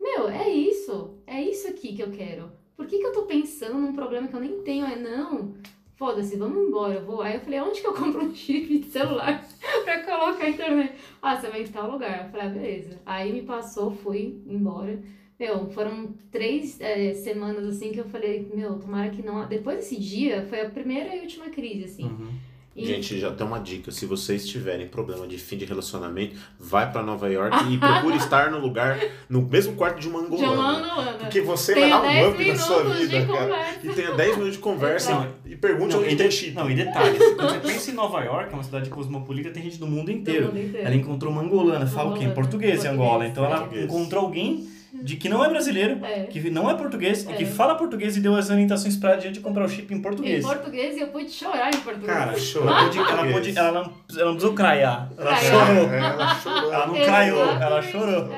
Meu, é isso. É isso aqui que eu quero. Por que, que eu tô pensando num problema que eu nem tenho? É não. Foda-se, vamos embora, eu vou. Aí eu falei, onde que eu compro um chip de celular <laughs> pra colocar a internet? Ah, você vai em tal lugar. Eu falei, ah, beleza. Aí me passou, fui embora. Meu, foram três é, semanas assim que eu falei, meu, tomara que não. Depois desse dia, foi a primeira e última crise, assim.
Uhum.
E-
Gente, já tem uma dica. Se vocês tiverem problema de fim de relacionamento, vai pra Nova York e <laughs> procure estar no lugar, no mesmo quarto de uma
de
angolana.
uma angolana.
Porque você
Tenha
vai dar
10
um up na sua vida,
de
cara.
conversa.
E tenha 10 minutos de conversa
Exato.
e pergunte onde
e
tem
de-
chip.
não, e detalhes, quando você pensa em Nova York, é uma cidade cosmopolita, tem gente do mundo inteiro.
Do mundo inteiro.
Ela encontrou uma angolana, fala o quê?
Angolana,
Português em
português,
Angola. Então ela
português.
encontrou alguém de que não é brasileiro,
É.
que não é português, e
É.
que fala português e deu as orientações pra gente comprar o chip em
Em
português.
português e eu pude chorar em português.
Cara,
Chorou
ela pôde, ela,
português.
pôde, ela, não, ela não precisou craiar. Ela
Craiar.
chorou.
É, ela chorou.
Ela não craiou, ela chorou.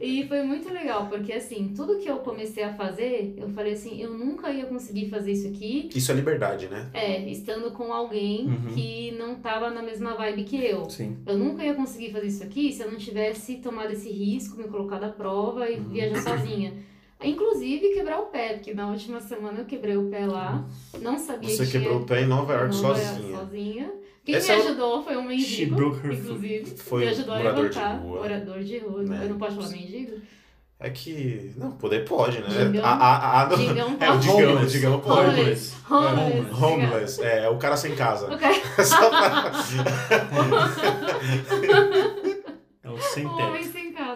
E foi muito legal, porque assim, tudo que eu comecei a fazer, eu falei assim, eu nunca ia conseguir fazer isso aqui,
Isso é liberdade, né?
é, estando com alguém
Uhum.
que não tava na mesma vibe que eu.
Sim.
Eu nunca ia conseguir fazer isso aqui se eu não tivesse tomado esse risco, me colocado à prova e
Uhum.
viajar sozinha. Inclusive quebrar o pé, porque na última semana eu quebrei o pé lá, não sabia
Você
que tinha
quebrou o pé em Nova York
Nova York
sozinha.
Quem
Essa
me
é
ajudou foi um
She
mendigo,
broke her foot.
inclusive.
Foi
me ajudou a
morador de
levantar.
rua.
Morador de rua.
Né?
Eu não posso falar mendigo?
É que. Não, poder pode, né?
Digão.
A, a, a, não-
Digão <laughs>
É, o
pode.
Digão, o
Homeless.
Digão pode.
Homeless. Homeless.
Homeless.
Homeless, é, é o cara sem casa.
Ok. <laughs>
Só pra- <laughs>
É o sem
homem
teto.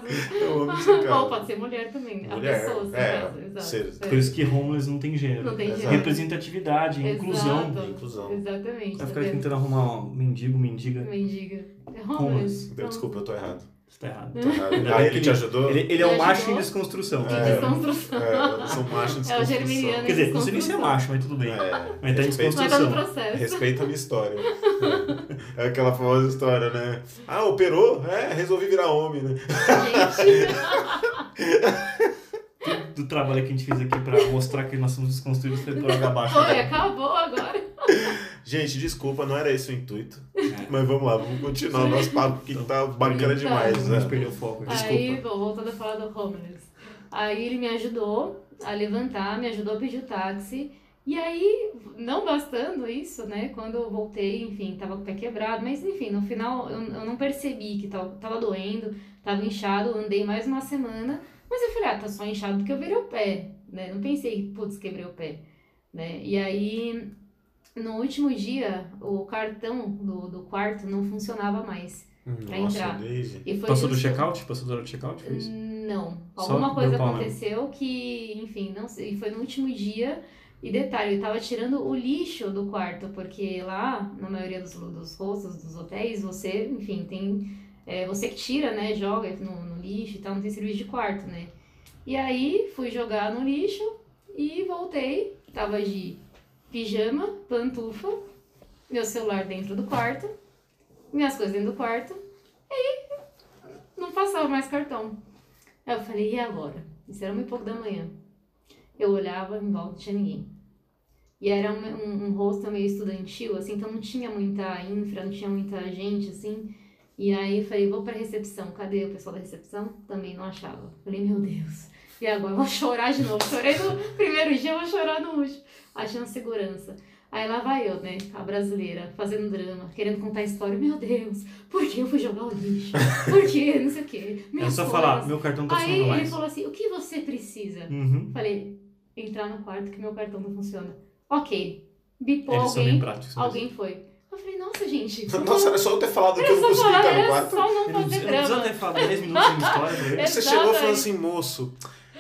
Sem casa.
o homem sem casa.
Ou pode ser mulher também. A
Mulher,
pessoa sem
é,
casa. Exato.
ser-
É.
Por isso que homeless não tem gênero.
Não tem
Exato.
gênero.
Representatividade, inclusão.
Exato.
Inclusão.
Exatamente.
Vai
tá
ficar
vendo?
tentando arrumar um mendigo, mendiga.
Mendiga. É
Homeless.
homeless.
Deus, Desculpa, eu tô errado.
Isso tá errado.
Tô errado.
Ainda
Ah, ele te ajudou?
Ele, ele é um macho
ajudou.
em desconstrução.
De
É.
desconstrução.
É, eu sou macho em
É o
desconstrução.
germiniano.
Quer dizer, não sei nem se é macho, mas tudo bem.
É,
Mas tá em
tá
desconstrução.
processo.
respeita a minha história. É. É aquela famosa história, né? Ah, operou? É, resolvi virar homem, né?
Gente,
Do trabalho que a gente fez aqui pra mostrar que nós somos desconstruídos foi por água abaixo.
foi, acabou agora.
Gente, desculpa, não era esse o intuito. <laughs> Mas vamos lá, vamos continuar o nosso papo que tá bacana
Então.
demais, né?
perder o foco. aqui.
Aí, bom, voltando a falar do homeless. Aí ele me ajudou a levantar, me ajudou a pedir o táxi. E aí, não bastando isso, né? Quando eu voltei, enfim, tava com o pé quebrado. Mas enfim, no final eu, eu não percebi que tava, tava doendo, tava inchado. Andei mais uma semana. Mas eu falei, ah, tá só inchado porque eu virei o pé, né? Não pensei, putz, quebrei o pé, né? E aí, no último dia, o cartão do, do quarto não funcionava mais. Pra
Nossa,
entrar. E foi
Passou do check-out? Passou da hora do check-out? Foi isso?
Não.
Só
Alguma
deu
coisa
mesmo.
aconteceu que, enfim, não sei. Foi no último dia. E detalhe, eu tava tirando o lixo do quarto, porque lá, na maioria dos, dos hostels, dos hotéis, você, enfim, tem. é, você que tira, né? Joga no, no lixo e tal, não tem serviço de quarto, né? E aí fui jogar no lixo e voltei. Tava de pijama, pantufa, meu celular dentro do quarto, minhas coisas dentro do quarto. E não passava mais cartão. Aí eu falei, e agora? Isso era e pouco da manhã. Eu olhava, em volta não tinha ninguém. E era um, um, um hostel meio estudantil, assim, então não tinha muita infra, não tinha muita gente, assim. E aí eu falei, vou pra recepção. Cadê o pessoal da recepção? Também não achava. Falei, meu Deus. E agora vou chorar de novo. Chorei no primeiro dia, vou chorar no último. Achando segurança. Aí lá vai eu, né, a brasileira, fazendo drama, querendo contar a história. Meu Deus, por que eu fui jogar o lixo? Por que? Não sei o quê.
É só
coisas.
falar, meu cartão tá
Aí
funcionando
ele
mais.
falou assim, o que você precisa?
Uhum.
Falei, entrar no quarto que meu cartão não funciona. Ok. Bipou
Eles
alguém,
práticos. mesmo.
alguém foi. Eu falei, nossa, gente.
Nossa, era só eu ter falado que eu não
Era
consegui entrar no
era
quarto.
só não fazer
precisa, não precisa
drama.
ter falado 10 minutos de história. <laughs>
É.
Você chegou e falou assim, moço,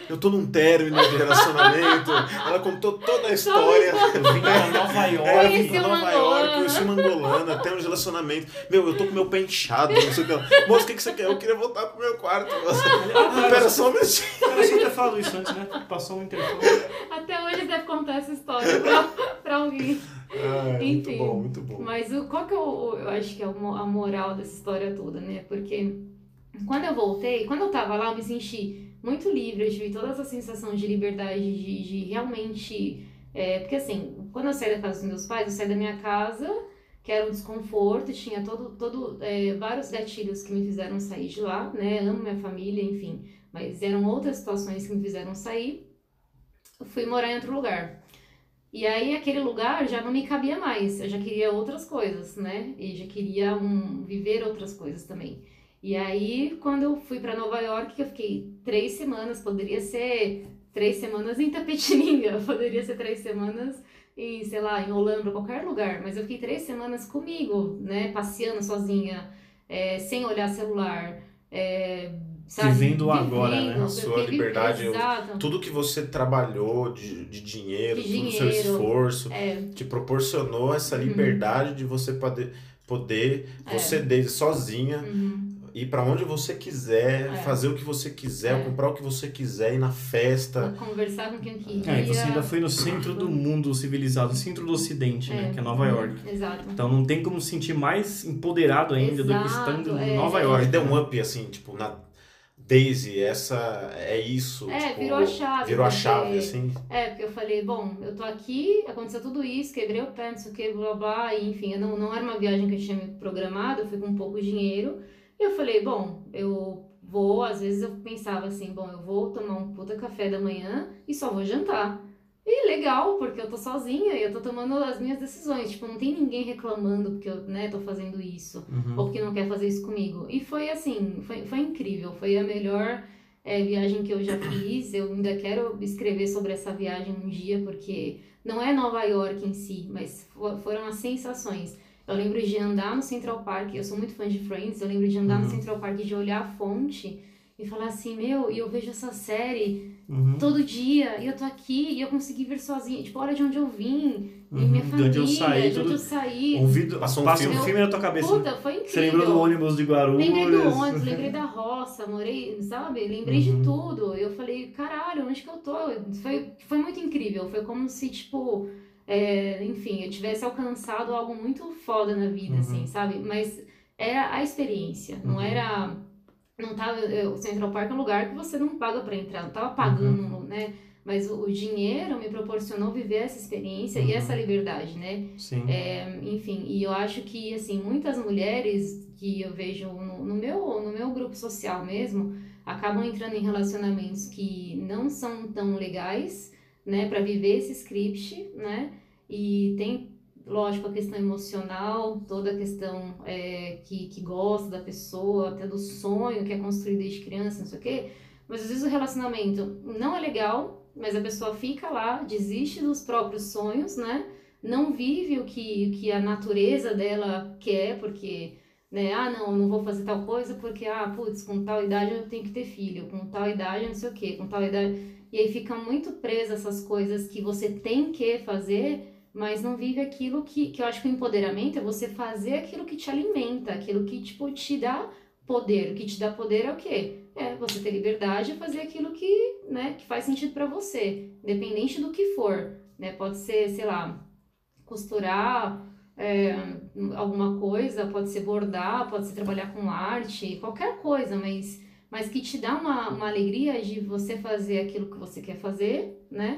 eu tô num término de relacionamento. Ela contou toda a história.
Eu vim pra Nova York.
É, eu vim
Conheci
pra
uma
Nova York,
angolana.
conheci uma angolana, tem um relacionamento. Meu, eu tô com meu pé inchado, não sei o que. Moço, o que, que você quer? Eu queria voltar pro meu quarto. Ah, pera só um minutinho.
Só ter falado isso antes, né? Passou um interfone.
Até hoje deve contar essa história pra, pra alguém.
Ah, muito
Enfim.
bom, muito bom.
Mas o, qual que é o, o- eu acho que é a moral dessa história toda, né? Porque quando eu voltei, quando eu tava lá, eu me senti muito livre, eu tive toda essa sensação de liberdade, de, de realmente. é, porque assim, quando eu saí da casa dos meus pais, eu saí da minha casa, que era um desconforto, tinha todo, todo é, vários gatilhos que me fizeram sair de lá, né? Amo minha família, enfim. Mas eram outras situações que me fizeram sair. Eu fui morar em outro lugar. E aí aquele lugar já não me cabia mais. Eu já queria outras coisas, né? E já queria um, viver outras coisas também. E aí quando eu fui para Nova York, que eu fiquei três semanas, poderia ser três semanas em Tapetininga, <laughs> poderia ser três semanas em, sei lá, em Holambra, qualquer lugar. Mas eu fiquei três semanas comigo, né? Passeando sozinha, é, sem olhar celular. É, sabe?
Vivendo agora, né?
Vivendo,
A sua liberdade. Tudo que você trabalhou de, de dinheiro,
De
todo o seu esforço,
É,
te proporcionou essa
Uhum.
liberdade de você poder, poder
É.
você desde sozinha,
uhum.
Ir para onde você quiser,
É.
fazer o que você quiser,
É.
comprar o que você quiser, ir na festa.
Conversar com quem queria.
É, e você ainda foi no centro do mundo civilizado, centro do ocidente, né? Que é Nova York.
Exato.
Então não tem como se sentir mais empoderado ainda do que
Exato,
estando em
é,
Nova
é.
York.
Mas deu um up, assim, tipo, na Daisy, essa é isso.
É,
tipo,
virou a chave,
Virou a chave, assim.
É, porque eu falei, bom, eu tô aqui, aconteceu tudo isso, quebrei o pé, não sei o que, blá blá, e, enfim, eu não, não era uma viagem que eu tinha me programado, eu fui com pouco dinheiro. Eu falei, bom, eu vou, às vezes eu pensava assim, bom, eu vou tomar um puta café da manhã e só vou jantar. E legal, porque eu tô sozinha e eu tô tomando as minhas decisões. Tipo, não tem ninguém reclamando porque eu, né, tô fazendo isso
Uhum.
ou que não quer fazer isso comigo. E foi assim, foi, foi incrível, foi a melhor é, viagem que eu já fiz. Eu ainda quero escrever sobre essa viagem um dia, porque não é Nova York em si, mas fo- foram as sensações. Eu lembro de andar no Central Park, eu sou muito fã de Friends, eu lembro de andar no
Uhum.
Central Park e de olhar a fonte e falar assim, meu, e eu vejo essa série
Uhum.
todo dia, e eu tô aqui, e eu consegui vir sozinha, tipo, olha de onde eu vim, e
Uhum,
minha
de
família,
onde eu saí,
de onde
tudo-
eu saí.
Ouvido,
Passou um
passa um
filme.
filme na tua cabeça.
Puta, foi incrível.
Você lembrou do ônibus de Guarulhos?
Lembrei do ônibus, lembrei da roça, morei, sabe? Lembrei
Uhum.
de tudo. Eu falei, caralho, onde que eu tô? Foi, foi muito incrível. Foi como se, tipo, é, enfim, eu tivesse alcançado algo muito foda na vida,
Uhum.
assim, sabe? Mas era a experiência, não
Uhum.
era. Não tava. O Central Park é um lugar que você não paga pra entrar, não tava pagando,
Uhum.
né? Mas o, o dinheiro me proporcionou viver essa experiência e
Uhum.
essa liberdade, né?
Sim.
É, enfim, e eu acho que, assim, muitas mulheres que eu vejo no, no meu, no meu grupo social mesmo, acabam entrando em relacionamentos que não são tão legais, né, para viver esse script, né, e tem, lógico, a questão emocional, toda a questão é, que, que gosta da pessoa, até do sonho que é construído desde criança, não sei o quê, mas às vezes o relacionamento não é legal, mas a pessoa fica lá, desiste dos próprios sonhos, né, não vive o que, o que a natureza dela quer, porque, né, ah, não, eu não vou fazer tal coisa porque, ah, putz, com tal idade eu tenho que ter filho, com tal idade não sei o quê, com tal idade. E aí fica muito presa essas coisas que você tem que fazer, mas não vive aquilo que, que eu acho que o empoderamento é você fazer aquilo que te alimenta, aquilo que, tipo, te dá poder. O que te dá poder é o quê? É você ter liberdade de fazer aquilo que, né, que faz sentido para você, independente do que for, né? Pode ser, sei lá, costurar é, alguma coisa, pode ser bordar, pode ser trabalhar com arte, qualquer coisa, mas, mas que te dá uma, uma alegria de você fazer aquilo que você quer fazer, né?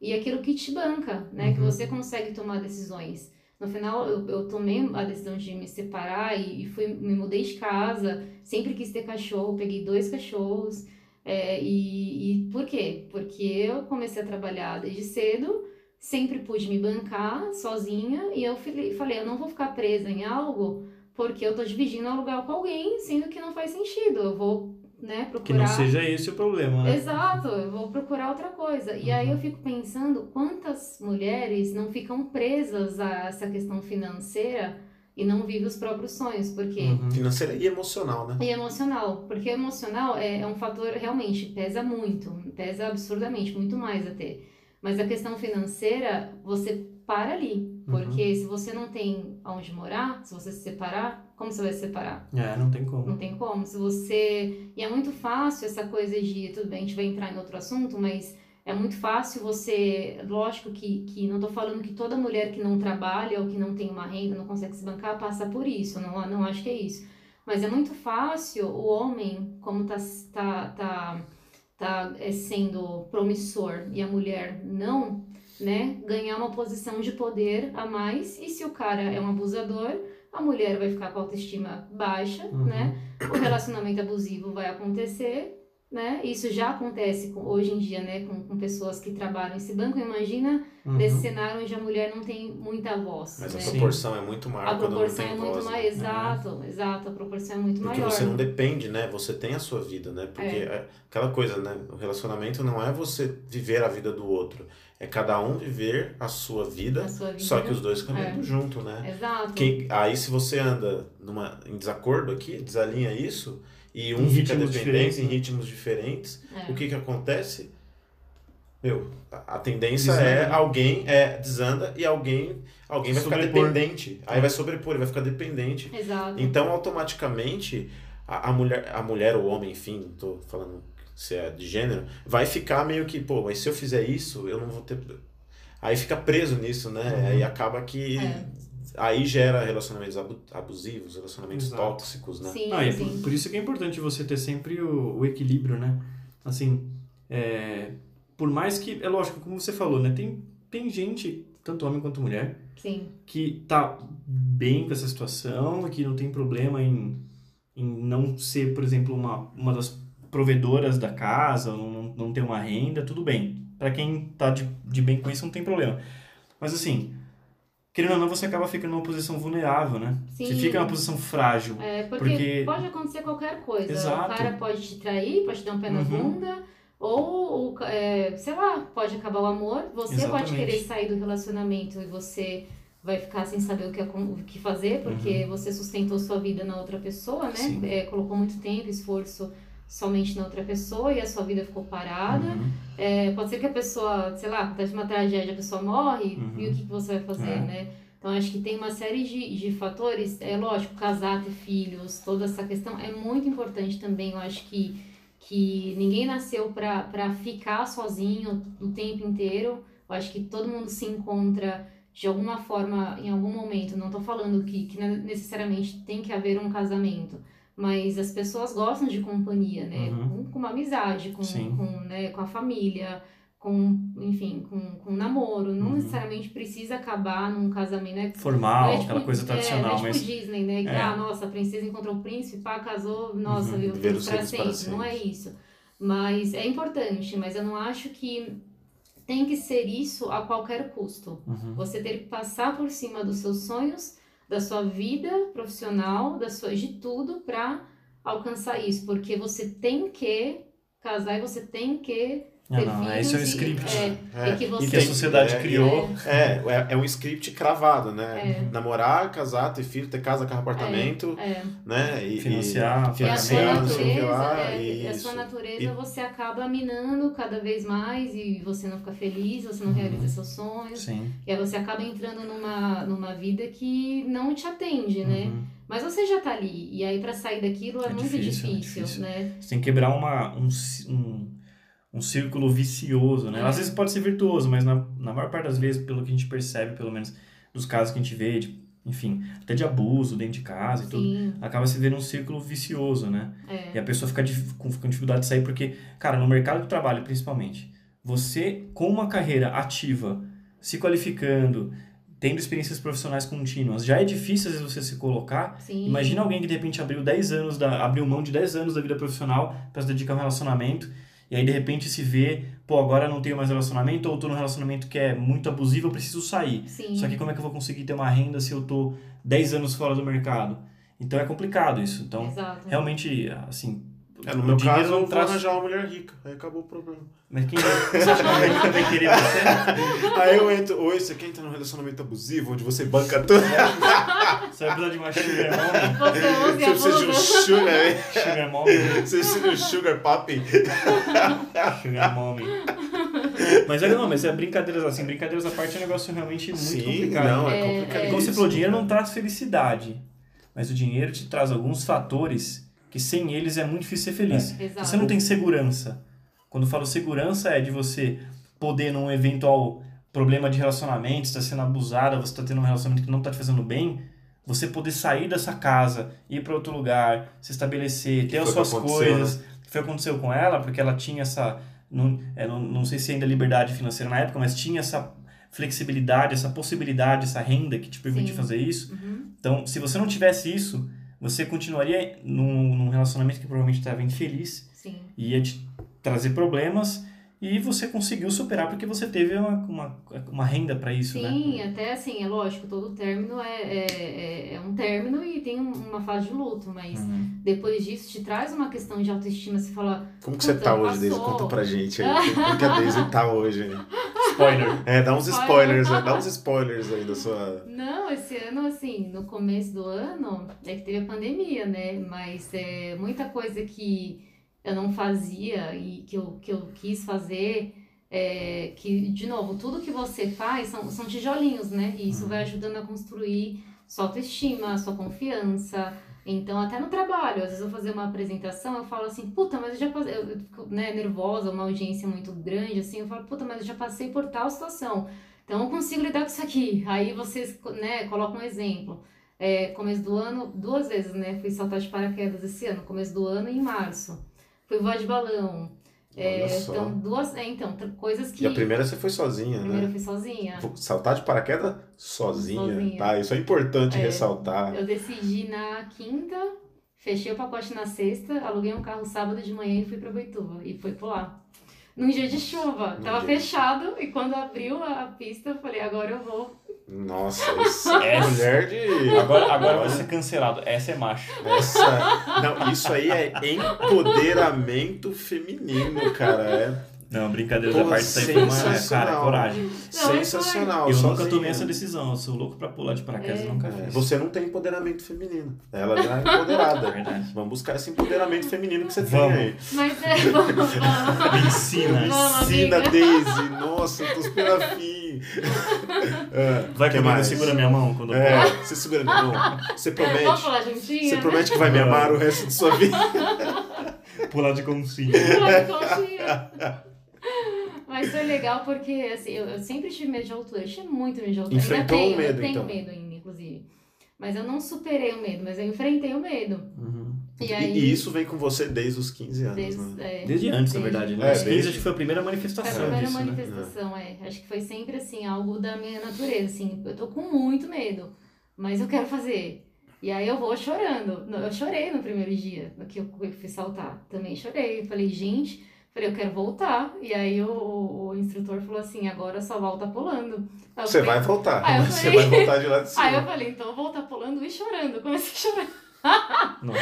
E aquilo que te banca, né? Que
Uhum.
você consegue tomar decisões. No final, eu, eu tomei a decisão de me separar e, e fui, me mudei de casa, sempre quis ter cachorro, peguei dois cachorros. é, e, e por quê? Porque eu comecei a trabalhar desde cedo, sempre pude me bancar sozinha e eu falei, falei, eu não vou ficar presa em algo porque eu tô dividindo aluguel com alguém, sendo que não faz sentido. Eu vou, né, procurar.
Que não seja esse o problema, né?
Exato, eu vou procurar outra coisa. E aí eu fico pensando quantas mulheres não ficam presas a essa questão financeira e não vivem os próprios sonhos, porque
Uhum.
Financeira e emocional, né?
e emocional, porque emocional é, é um fator realmente pesa muito, pesa absurdamente, muito mais até. Mas a questão financeira, você para ali, porque se você não tem aonde morar, se você se separar, como você vai se separar?
É, não tem como.
Não tem como. Se você. E é muito fácil essa coisa de. Tudo bem, a gente vai entrar em outro assunto, mas é muito fácil você. Lógico que, que não tô falando que toda mulher que não trabalha ou que não tem uma renda, não consegue se bancar, passa por isso. Não, não acho que é isso. Mas é muito fácil o homem, como tá, tá, tá, tá é, sendo promissor e a mulher não, né? Ganhar uma posição de poder a mais. E se o cara é um abusador, a mulher vai ficar com a autoestima baixa,
Uhum.
né? O relacionamento abusivo vai acontecer, né? Isso já acontece com- hoje em dia, né? Com, com pessoas que trabalham esse banco. Imagina
Uhum.
nesse cenário onde a mulher não tem muita voz,
Mas a
né?
Sim.
proporção é muito maior
A
quando não
proporção
tem
é muito
voz.
maior,
né?
exato, exato, a proporção é muito
Porque
maior.
você não depende, né? Você tem a sua vida, né? Porque é aquela coisa, né? O relacionamento não é você viver a vida do outro. É cada um viver a sua vida,
A sua vida.
só que os dois caminhando
É.
junto, né?
Exato.
Quem, aí se você anda numa, em desacordo aqui, desalinha isso, e um
Em
fica dependente em
né?
ritmos diferentes,
É.
o que que acontece? Meu, a, tendência
Desanda,
é alguém é desanda e alguém alguém vai ficar
Sobrepor.
dependente. Aí vai sobrepor, ele vai ficar dependente.
Exato.
Então, automaticamente, a, a mulher, a mulher ou o homem, enfim, não tô falando se é de gênero, vai ficar meio que, pô, mas se eu fizer isso, eu não vou ter. Aí fica preso nisso, né?
Uhum.
Aí acaba que.
É.
Aí gera relacionamentos abu- abusivos, relacionamentos
Exato.
tóxicos, né?
Sim,
Ah,
sim.
por, por isso que é importante você ter sempre o, o equilíbrio, né? Assim, é, por mais que, é lógico, como você falou, né? Tem, tem gente, tanto homem quanto mulher,
Sim,
que tá bem com essa situação, que não tem problema em, em não ser, por exemplo, uma, uma das provedoras da casa, não, não ter uma renda, tudo bem. Para quem tá de, de bem com isso, não tem problema. Mas assim, querendo ou não, você acaba ficando numa posição vulnerável, né?
Sim.
Você fica numa posição frágil.
É, porque,
Porque-
pode acontecer qualquer coisa.
Exato.
O cara pode te trair, pode te dar um pé na
Uhum.
bunda, ou, é, sei lá, pode acabar o amor. Você pode
Exatamente.
querer sair do relacionamento e você vai ficar sem saber o que, o que fazer, porque você sustentou sua vida na outra pessoa, né?
Uhum.
É, colocou muito tempo, esforço somente na outra pessoa e a sua vida ficou parada.
Uhum.
É, pode ser que a pessoa, sei lá, acontece uma tragédia, a pessoa morre,
Uhum.
e o que, que você vai fazer,
É.
né? Então, acho que tem uma série de, de fatores. É lógico, casar, ter filhos, toda essa questão é muito importante também. Eu acho que, que ninguém nasceu para ficar sozinho o tempo inteiro. Eu acho que todo mundo se encontra de alguma forma, em algum momento. Não tô falando que, que necessariamente tem que haver um casamento. Mas as pessoas gostam de companhia, né?
Uhum.
Com, com uma amizade, com, com, né, com a família, com, enfim, com, com um namoro. Não
Uhum.
necessariamente precisa acabar num casamento, né?
Formal,
é tipo-
aquela coisa
é,
tradicional,
não é tipo
mas
Disney, né? Que,
É.
ah, nossa, a princesa encontrou o príncipe, pá, casou, nossa,
Uhum.
viu pra sempre.
para
Não é
sempre.
isso. Mas é importante, mas eu não acho que tem que ser isso a qualquer custo.
Uhum.
Você ter que passar por cima dos seus sonhos, da sua vida profissional, da sua, de tudo pra alcançar isso. Porque você tem que casar e você tem que
Ah,
ter
não,
filhos.
esse é um
e-
script.
É,
É.
e que você
que a sociedade
É,
criou.
É, é, é um script cravado, né?
É.
Namorar, casar, ter filho, ter casa, carro, apartamento,
É.
né? E,
Financiar,
e,
E a sua
financiar, não sei o que
natureza,
lá,
é, e a sua natureza
E-
você acaba minando cada vez mais e você não fica feliz, você não
Uhum.
realiza seus sonhos.
Sim.
E aí você acaba entrando numa, numa vida que não te atende, né?
Uhum.
Mas você já tá ali. E aí pra sair daquilo é,
É
muito
difícil,
difícil,
é difícil.
né?
Você tem que quebrar uma, um, um, um círculo vicioso, né?
É.
Às vezes pode ser virtuoso, mas na, na maior parte das vezes, pelo que a gente percebe, pelo menos dos casos que a gente vê, de, enfim, até de abuso dentro de casa e tudo,
Sim,
acaba se vendo um círculo vicioso, né?
é.
E a pessoa fica com, com dificuldade de sair porque, cara, no mercado de trabalho principalmente, você com uma carreira ativa, se qualificando, tendo experiências profissionais contínuas, já é difícil às vezes você se colocar.
Sim.
Imagina alguém que de repente abriu 10 anos da abriu mão de 10 anos da vida profissional para se dedicar a um relacionamento e aí de repente se vê, pô, agora não tenho mais relacionamento ou tô num relacionamento que é muito abusivo, eu preciso sair.
Sim.
Só que como é que eu vou conseguir ter uma renda se eu tô 10 anos fora do mercado? Então é complicado isso. Então,
Exato.
realmente, assim,
É, no meu
dinheiro
caso, eu
não
vou
traz-
arranjar uma mulher rica. Aí acabou o problema.
Mas quem você acha que alguém vai querer você? <laughs>
Aí eu entro, oi, você quer entrar num relacionamento abusivo, onde você banca tudo? <laughs>
Você vai precisar de uma sugar <laughs> mommy?
Você usa
Você precisa de um sugar, hein?
Sugar mommy?
Você precisa de um sugar papi?
Sugar mommy. Mas olha, não, mas é brincadeiras assim, brincadeiras à parte é um negócio realmente muito
Sim,
complicado.
não, é,
É,
complicado.
E como você falou, dinheiro não traz felicidade. Mas o dinheiro te traz alguns fatores que sem eles é muito difícil ser feliz.
Exato.
Você não tem segurança. Quando eu falo segurança é de você poder num eventual problema de relacionamento, está sendo abusada, você está tendo um relacionamento que não está te fazendo bem, você poder sair dessa casa, ir para outro lugar, se estabelecer, ter as suas coisas. Que foi o que aconteceu com ela, porque ela tinha essa não, é, não, não sei se ainda é liberdade financeira na época, mas tinha essa flexibilidade, essa possibilidade, essa renda que te permite
Sim.
fazer isso.
Uhum.
Então, se você não tivesse isso, você continuaria num, num relacionamento que provavelmente estava infeliz,
Sim.
ia te trazer problemas e você conseguiu superar porque você teve uma, uma, uma renda para isso, né?
Sim, até assim, é lógico, todo término é, é, é- é um término e tem um- uma fase de luto, mas
Uhum.
depois disso te traz uma questão de autoestima, você fala,
Como que você tá hoje,
passou.
Conta pra gente aí. <laughs> Como que a Daisy tá hoje? aí?
Spoiler.
É, dá uns
Spoiler.
spoilers, aí, dá uns spoilers aí da sua...
Não, esse ano, assim, no começo do ano, é que teve a pandemia, né? Mas é, muita coisa que eu não fazia e que eu, que eu quis fazer, é, que, de novo, tudo que você faz são, são tijolinhos, né? E isso vai ajudando a construir sua autoestima, sua confiança, Então, até no trabalho, às vezes eu vou fazer uma apresentação, eu falo assim, puta, mas eu já passei, eu fico né, nervosa, uma audiência muito grande, assim, eu falo, puta, mas eu já passei por tal situação. Então, eu consigo lidar com isso aqui. Aí vocês, né, colocam um exemplo. É, começo do ano, duas vezes, né, fui saltar de paraquedas esse ano, começo do ano e em março. Fui voar de balão. É, então, duas, é, então, coisas que...
E a primeira você foi sozinha,
a primeira
né?
eu fui sozinha.
Saltar de paraquedas sozinha,
Sozinha.
tá? Isso é importante
É.
ressaltar.
Eu decidi na quinta, fechei o pacote na sexta, aluguei um carro sábado de manhã e fui pra Boituva. E fui pular. Num dia de chuva.
Num
Tava
dia
não e quando abriu a pista, eu falei, agora eu vou.
Nossa, <laughs> isso é mulher de...
Agora, agora vai ser cancelado. Essa é macho.
Essa... Não, isso aí é empoderamento feminino, cara. É
Não, brincadeiras da parte, isso aí foi uma, cara, coragem.
Não,
sensacional.
Eu nunca tomei essa decisão, eu sou louco pra pular de paraquedas
É.
e nunca
É,
fiz.
Você não tem empoderamento feminino. Ela já é empoderada.
Verdade.
Vamos buscar esse empoderamento feminino que você
Vamos.
tem aí.
Mas é, vamos, vamos.
Me ensina.
Vamos,
Ensina. Daisy. Nossa, eu tô esperando a fim. <laughs> Ah,
Vai
que
comigo,
mais?
segura minha mão quando eu
É,
pular.
você segura minha mão. Você
Vamos
promete.
falar juntinho?
Você promete que vai me amar o resto de sua vida.
Pular de conchinha.
Pular de conchinha. <laughs> Mas foi legal porque, assim, eu, eu sempre tive medo de altura. Eu tinha muito medo de altura.
Enfrentou
ainda tenho,
o medo,
eu tenho
então.
medo ainda, inclusive. Mas eu não superei o medo, mas eu enfrentei o medo.
Uhum.
E aí...
e isso vem com você desde os 15 anos,
Desde,
né?
é,
Desde antes, na
desde-
verdade,
É,
né? Os 15
desde-
acho que foi a primeira
Foi a
manifestação
primeira
disso, né?
manifestação, é. Acho que foi sempre assim, algo da minha natureza, assim, eu tô com muito medo, mas eu quero fazer. E aí eu vou chorando. Eu chorei no primeiro dia que eu que eu fui saltar. Também chorei. Eu Falei, gente, falei, eu quero voltar. E aí o, o, o instrutor falou assim, agora só volta pulando. Aí eu
Você
falei-
vai voltar.
Eu <laughs>
Você
falei-
vai voltar de lá de cima. <laughs>
Aí eu falei, então eu vou voltar pulando e chorando. Comecei a chorar.
Nossa.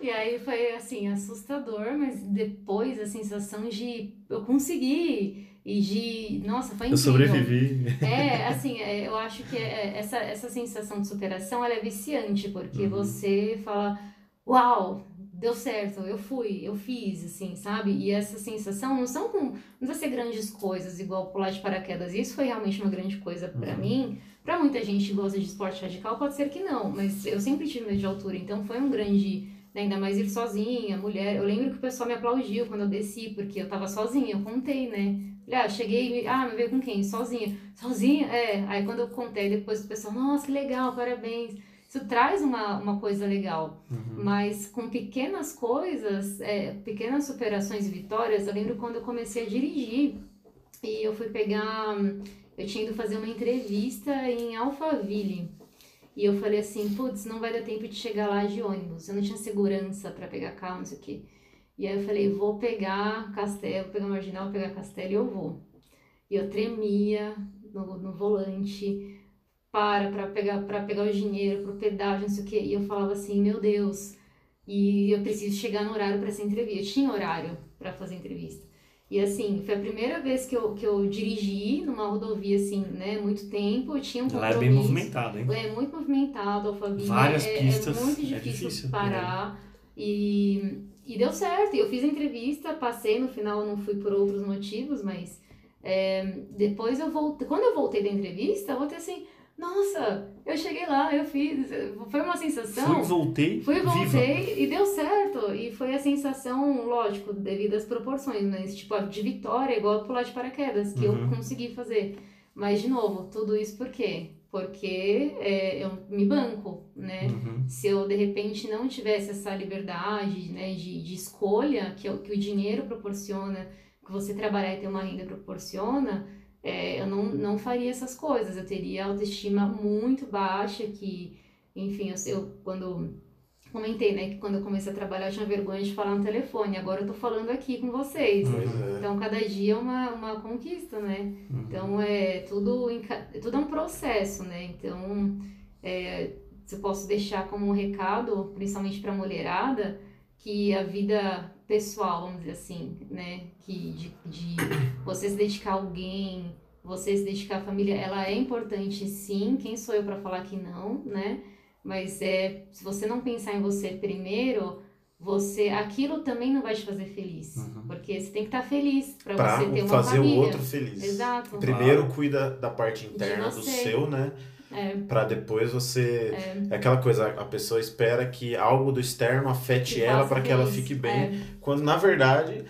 E aí foi assim, assustador, mas depois a sensação de eu consegui e de. Nossa, foi
Eu
incrível.
sobrevivi.
É, assim, é, eu acho que é- essa, essa sensação de superação ela é viciante, porque
Uhum.
você fala, uau, deu certo, eu fui, eu fiz, assim, sabe? E essa sensação não são com. Não precisa ser grandes coisas, igual pular de paraquedas. Isso foi realmente uma grande coisa pra
Uhum.
mim. Pra muita gente que gosta de esporte radical, pode ser que não, mas eu sempre tive medo de altura, então foi um grande. né, Ainda mais ir sozinha, mulher. Eu lembro que o pessoal me aplaudiu quando eu desci, porque eu tava sozinha, eu contei, né? Falei, ah, cheguei, ah, me veio com quem? Sozinha. Sozinha? É. Aí quando eu contei, depois o pessoal, nossa, que legal, parabéns. Isso traz uma, uma coisa legal.
Uhum.
Mas com pequenas coisas, é, pequenas superações e vitórias, eu lembro quando eu comecei a dirigir e eu fui pegar. Eu tinha ido fazer uma entrevista em Alphaville. E eu falei assim, putz, não vai dar tempo de chegar lá de ônibus. Eu não tinha segurança para pegar carro, não sei o quê. E aí eu falei, vou pegar Castelo, vou pegar Marginal, vou pegar Castelo e eu vou. E eu tremia no, no volante, para, para pegar, para pegar o dinheiro, pro pedágio, não sei o quê. E eu falava assim, meu Deus, e eu preciso chegar no horário para essa entrevista. Eu tinha horário para fazer entrevista. E assim, foi a primeira vez que eu, que eu dirigi numa rodovia, assim, né, muito tempo. Eu tinha um
Lá é bem movimentado, hein?
É muito movimentado, Alphaville.
Várias
é,
pistas,
É muito
é
difícil,
difícil,
parar. E, e deu certo. Eu fiz a entrevista, passei, no final não fui por outros motivos, mas é, depois eu voltei. Quando eu voltei da entrevista, eu voltei assim, nossa, eu cheguei lá, eu fiz. Foi uma sensação.
Fui, voltei,
Fui,
viva.
voltei e deu certo. E foi a sensação, lógico, devido às proporções, mas tipo, a de vitória, igual pular de paraquedas, que
Uhum.
eu consegui fazer. Mas, de novo, tudo isso por quê? Porque é, eu me banco, né?
Uhum.
Se eu, de repente, não tivesse essa liberdade, né, de, de escolha que, o- que o dinheiro proporciona, que você trabalhar e ter uma renda proporciona, é, eu não, não faria essas coisas. Eu teria autoestima muito baixa, que, enfim, eu, eu quando comentei, né, que quando eu comecei a trabalhar eu tinha vergonha de falar no telefone. Agora eu tô falando aqui com vocês.
É.
Então, cada dia é uma, uma conquista, né?
Uhum.
Então, é tudo, tudo é um processo, né? Então, é, se eu posso deixar como um recado, principalmente para a mulherada, que a vida pessoal, vamos dizer assim, né? Que de, de você se dedicar a alguém, você se dedicar à família, ela é importante sim. Quem sou eu para falar que não, né? Mas é, se você não pensar em você primeiro, você aquilo também não vai te fazer feliz.
Uhum.
Porque você tem que estar feliz para
Pra
você ter uma
fazer
família.
o outro feliz.
Exato.
Primeiro cuida da parte interna do seu, né?
É.
Pra depois você. É. aquela coisa, a pessoa espera que algo do externo afete
Que
ela para que ela fique bem.
É.
Quando na verdade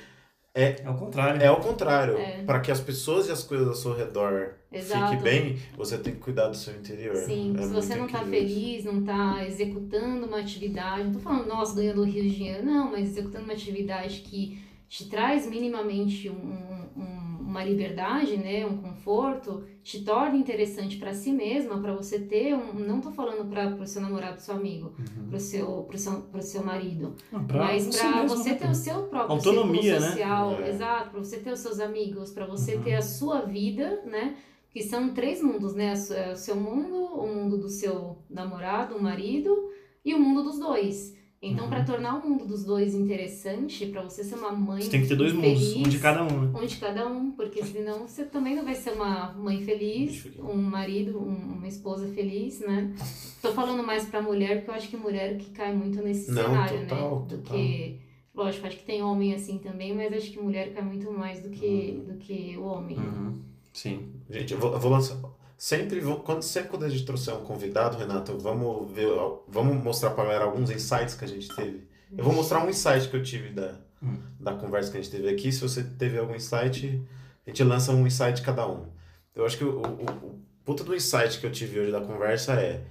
É o contrário.
é o contrário.
É.
Para que as pessoas e as coisas ao seu redor
Exato.
fiquem bem, você tem que cuidar do seu interior.
Sim,
É
se você não tá
isso.
feliz, não tá executando uma atividade, não tô falando, nossa, ganhando rios de dinheiro, não, mas executando uma atividade que te traz minimamente um- um- uma liberdade, né, um conforto, te torna interessante para si mesma, para você ter um, não tô falando para o seu namorado, seu amigo,
Uhum.
pro seu, pro seu, pro seu marido,
Não, pra
mas
você
para
mesmo,
você
né,
ter o seu próprio
Autonomia,
círculo
né?
social,
É.
exato, para você ter os seus amigos, para você
Uhum.
ter a sua vida, né? Que são três mundos, né? É O seu mundo, o mundo do seu namorado, o marido e o mundo dos dois. Então,
Uhum.
para tornar o mundo dos dois interessante, para você ser uma mãe
Você tem que ter dois mundos,
feliz,
um de cada um, né?
um de cada um, porque senão você também não vai ser uma mãe feliz, um marido, um- uma esposa feliz, né? Tô falando mais pra mulher, porque eu acho que mulher que cai muito nesse
Não,
cenário,
total,
né? Do
total.
que. Lógico, acho que tem homem assim também, mas acho que mulher cai muito mais do que, do que o homem.
Uhum. Sim.
Gente, eu vou, eu vou lançar. Sempre, vou- quando, sempre quando a gente trouxer um convidado, Renato, vamos ver, vamos mostrar pra galera alguns insights que a gente teve. Eu vou mostrar um insight que eu tive da,
Hum.
da conversa que a gente teve aqui. Se você teve algum insight, a gente lança um insight cada um. Eu acho que o, o, o puta do insight que eu tive hoje da conversa é: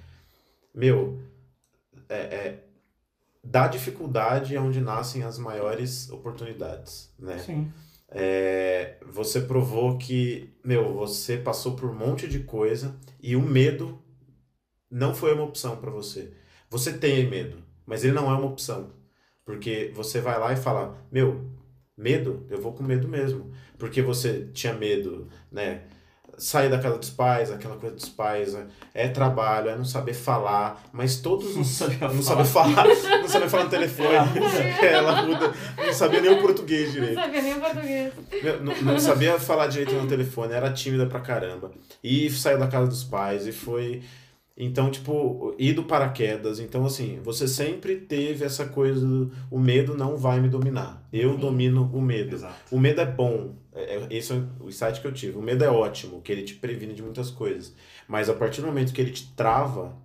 Meu, é, é, da dificuldade é onde nascem as maiores oportunidades, né?
Sim.
É, você provou que, meu, você passou por um monte de coisa e o medo não foi uma opção pra você. Você tem medo, mas ele não é uma opção. Porque você vai lá e fala, meu, medo, eu vou com medo mesmo. Porque você tinha medo, né? Sair da casa dos pais, aquela coisa dos pais, é, é trabalho, é não saber falar, mas todos
Não
os.
sabia
Não
falar.
saber falar, não saber falar no telefone. <laughs> Ela muda, não sabia nem o português
Não
direito.
sabia nem o português.
Não, não sabia falar direito no telefone, era tímida pra caramba. E saiu da casa dos pais e foi. Então, tipo, ir do paraquedas. Então, assim, você sempre teve essa coisa o medo não vai me dominar. Eu
Sim.
domino o medo.
Exato.
O medo é bom. É, é- esse é o insight que eu tive. O medo é ótimo, que ele te previne de muitas coisas. Mas a partir do momento que ele te trava,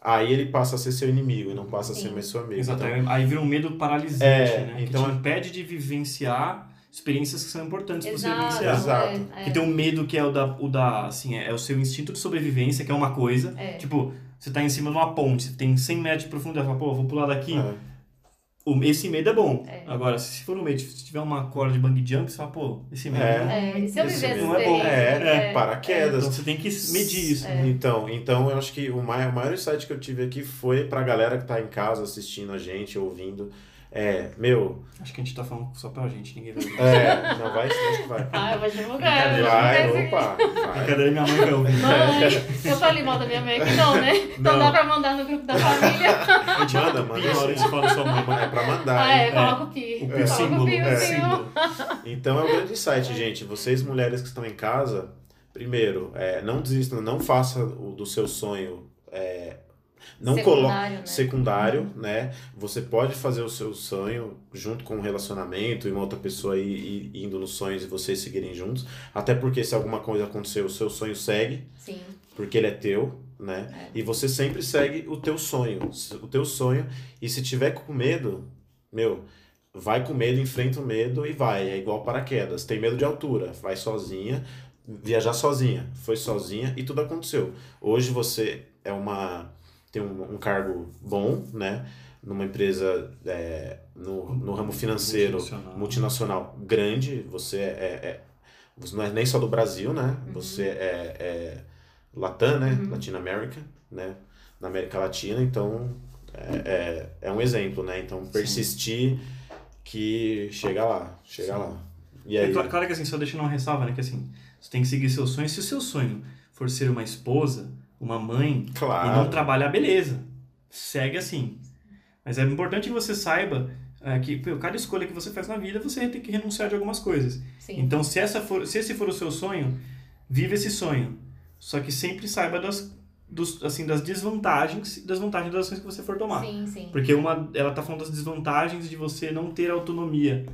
aí ele passa a ser seu inimigo e não passa a ser
Sim.
mais seu amigo.
Exato.
Então,
Aí vira um medo paralisante,
É,
né?
então
que
é-
te impede de vivenciar experiências que são importantes para você
Exato.
vivenciar.
Exato.
É,
Que tem um medo que é o da, o da assim, é, é o seu instinto de sobrevivência, que é uma coisa.
É.
Tipo, você tá em cima de uma ponte, você tem 100 metros de profundidade, você fala, pô, vou pular daqui.
é.
O- esse medo é bom.
É.
Agora, se for no meio, se tiver uma corda de bang jump, você fala, pô, esse medo
É.
não
É, e se eu
esse
viver essa
não é bom.
experiência?
É, paraquedas.
Então você tem que medir isso.
É.
Então, então eu acho que o maior, o maior insight que eu tive aqui foi pra galera que tá em casa assistindo a gente, ouvindo. É, meu,
Acho que a gente tá falando só pra gente, ninguém vai
é, não vai, acho que vai.
Ah, eu vou divulgar.
Vai,
divulgar isso
opa, vai.
Brincadeira, minha mãe vai ouvir.
Mãe, eu falei mal da minha mãe aqui, não, né? Então
Não.
dá pra mandar no grupo da família.
A gente manda, manda.
Na hora que
sim.
você fala sua mãe.
É pra mandar,
Ah, é,
hein?
coloca o pi.
O pi,
Coloca
símbolo.
o pi,
é,
o símbolo.
Então é um grande insight, gente. Vocês, mulheres que estão em casa, primeiro, é, não desistam, não faça o do seu sonho. é, não coloque
Secundário, né?
secundário, né? Você pode fazer o seu sonho junto com um relacionamento e uma outra pessoa aí indo nos sonhos e vocês seguirem juntos. Até porque se alguma coisa acontecer, o seu sonho segue,
Sim.
porque ele é teu, né?
É.
E você sempre segue o teu sonho, o teu sonho. E se tiver com medo, meu, vai com medo, enfrenta o medo e vai. É igual paraquedas. Tem medo de altura, vai sozinha, viajar sozinha. Foi sozinha e tudo aconteceu. Hoje você é uma tem um, um cargo bom, né? Numa empresa é, no, no ramo financeiro
Multinacional.
multinacional grande. Você é, é- você não é nem só do Brasil, né?
Uhum.
Você é, é Latam, né?
Uhum.
Latina America, né? Na América Latina, então é, é, é um exemplo, né? Então persistir que chega lá, chega
Sim.
lá. E
É
aí?
cla- claro que assim, só deixando uma ressalva, né? Que assim, você tem que seguir seu sonho. Se o seu sonho for ser uma esposa, uma mãe, e
Claro.
não trabalhar, beleza. Segue assim. Mas é importante que você saiba é, que pô, cada escolha que você faz na vida, você tem que renunciar de algumas coisas.
Sim.
Então, se, essa for, se esse for o seu sonho, vive esse sonho. Só que sempre saiba das, dos, assim, das desvantagens e das vantagens das ações que você for tomar.
Sim, sim.
Porque uma, ela tá falando das desvantagens de você não ter autonomia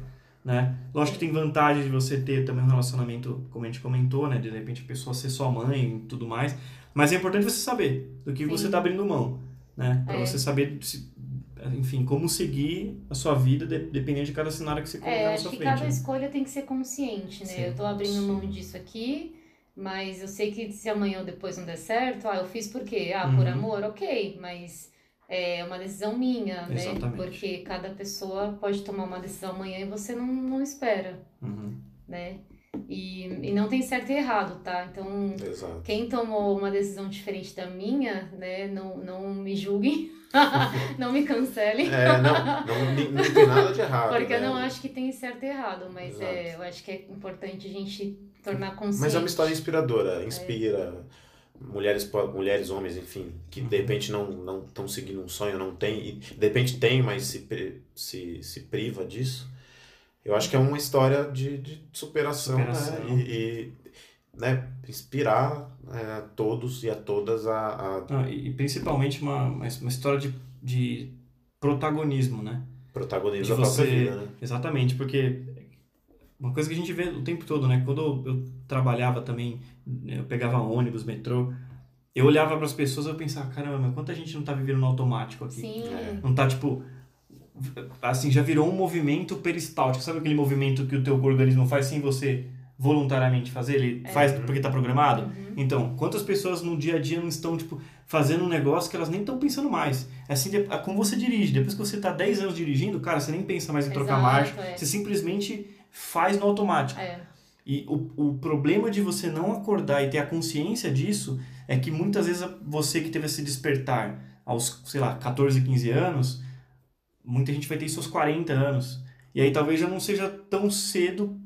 né? Lógico que tem vantagem de você ter também um relacionamento, como a gente comentou, né? De repente a pessoa ser sua mãe e tudo mais. Mas é importante você saber do que
Sim.
você está abrindo mão, né? Para
É.
você saber, se- enfim, como seguir a sua vida de- dependendo de cada cenário que você colocar
É,
na
acho
sua
que
frente.
cada
né?
escolha tem que ser consciente, né?
Sim.
Eu tô abrindo mão disso aqui, mas eu sei que se amanhã ou depois não der certo, ah, eu fiz por quê? Ah, por
Uhum.
amor, ok, mas é uma decisão minha, né?
Exatamente.
Porque cada pessoa pode tomar uma decisão amanhã e você não, não espera,
Uhum.
né? E, e não tem certo e errado, tá? Então,
Exato.
quem tomou uma decisão diferente da minha, né, não, não me julguem, <laughs> não me cancelem.
É, não, não, não, tem nada de errado.
Porque eu
né?
não acho que tem certo e errado, mas
Exato.
é, eu acho que é importante a gente tornar consciente.
Mas é uma história inspiradora, inspira mulheres, po- mulheres, homens, enfim, que de repente não não estão seguindo um sonho, não tem, e de repente tem, mas se, se, se priva disso. Eu acho que é uma história de, de superação,
Superação.
né? E, e, né, inspirar né, a todos e a todas a, a
Ah, e, principalmente uma, uma história de, de protagonismo, né?
protagonismo
De
da
você-
própria vida, né?
Exatamente, porque uma coisa que a gente vê o tempo todo, né? Quando eu, trabalhava também, eu pegava ônibus, metrô, eu olhava para as pessoas e eu pensava, caramba, quanta gente não tá vivendo no automático aqui?
Sim,
É.
Não tá, tipo, assim, já virou um movimento peristáltico. Sabe aquele movimento que o teu organismo faz sem você voluntariamente fazer? Ele
É.
faz porque tá programado?
Uhum.
Então, quantas pessoas no dia a dia não estão, tipo, fazendo um negócio que elas nem estão pensando mais? É assim, é como você dirige. Depois que você tá 10 anos dirigindo, cara, você nem pensa mais em trocar
Exato,
marcha.
é.
Você simplesmente faz no automático.
É,
E o, o problema de você não acordar e ter a consciência disso é que muitas vezes você que teve esse despertar aos, sei lá, 14, 15 anos, muita gente vai ter isso aos 40 anos. E aí talvez já não seja tão cedo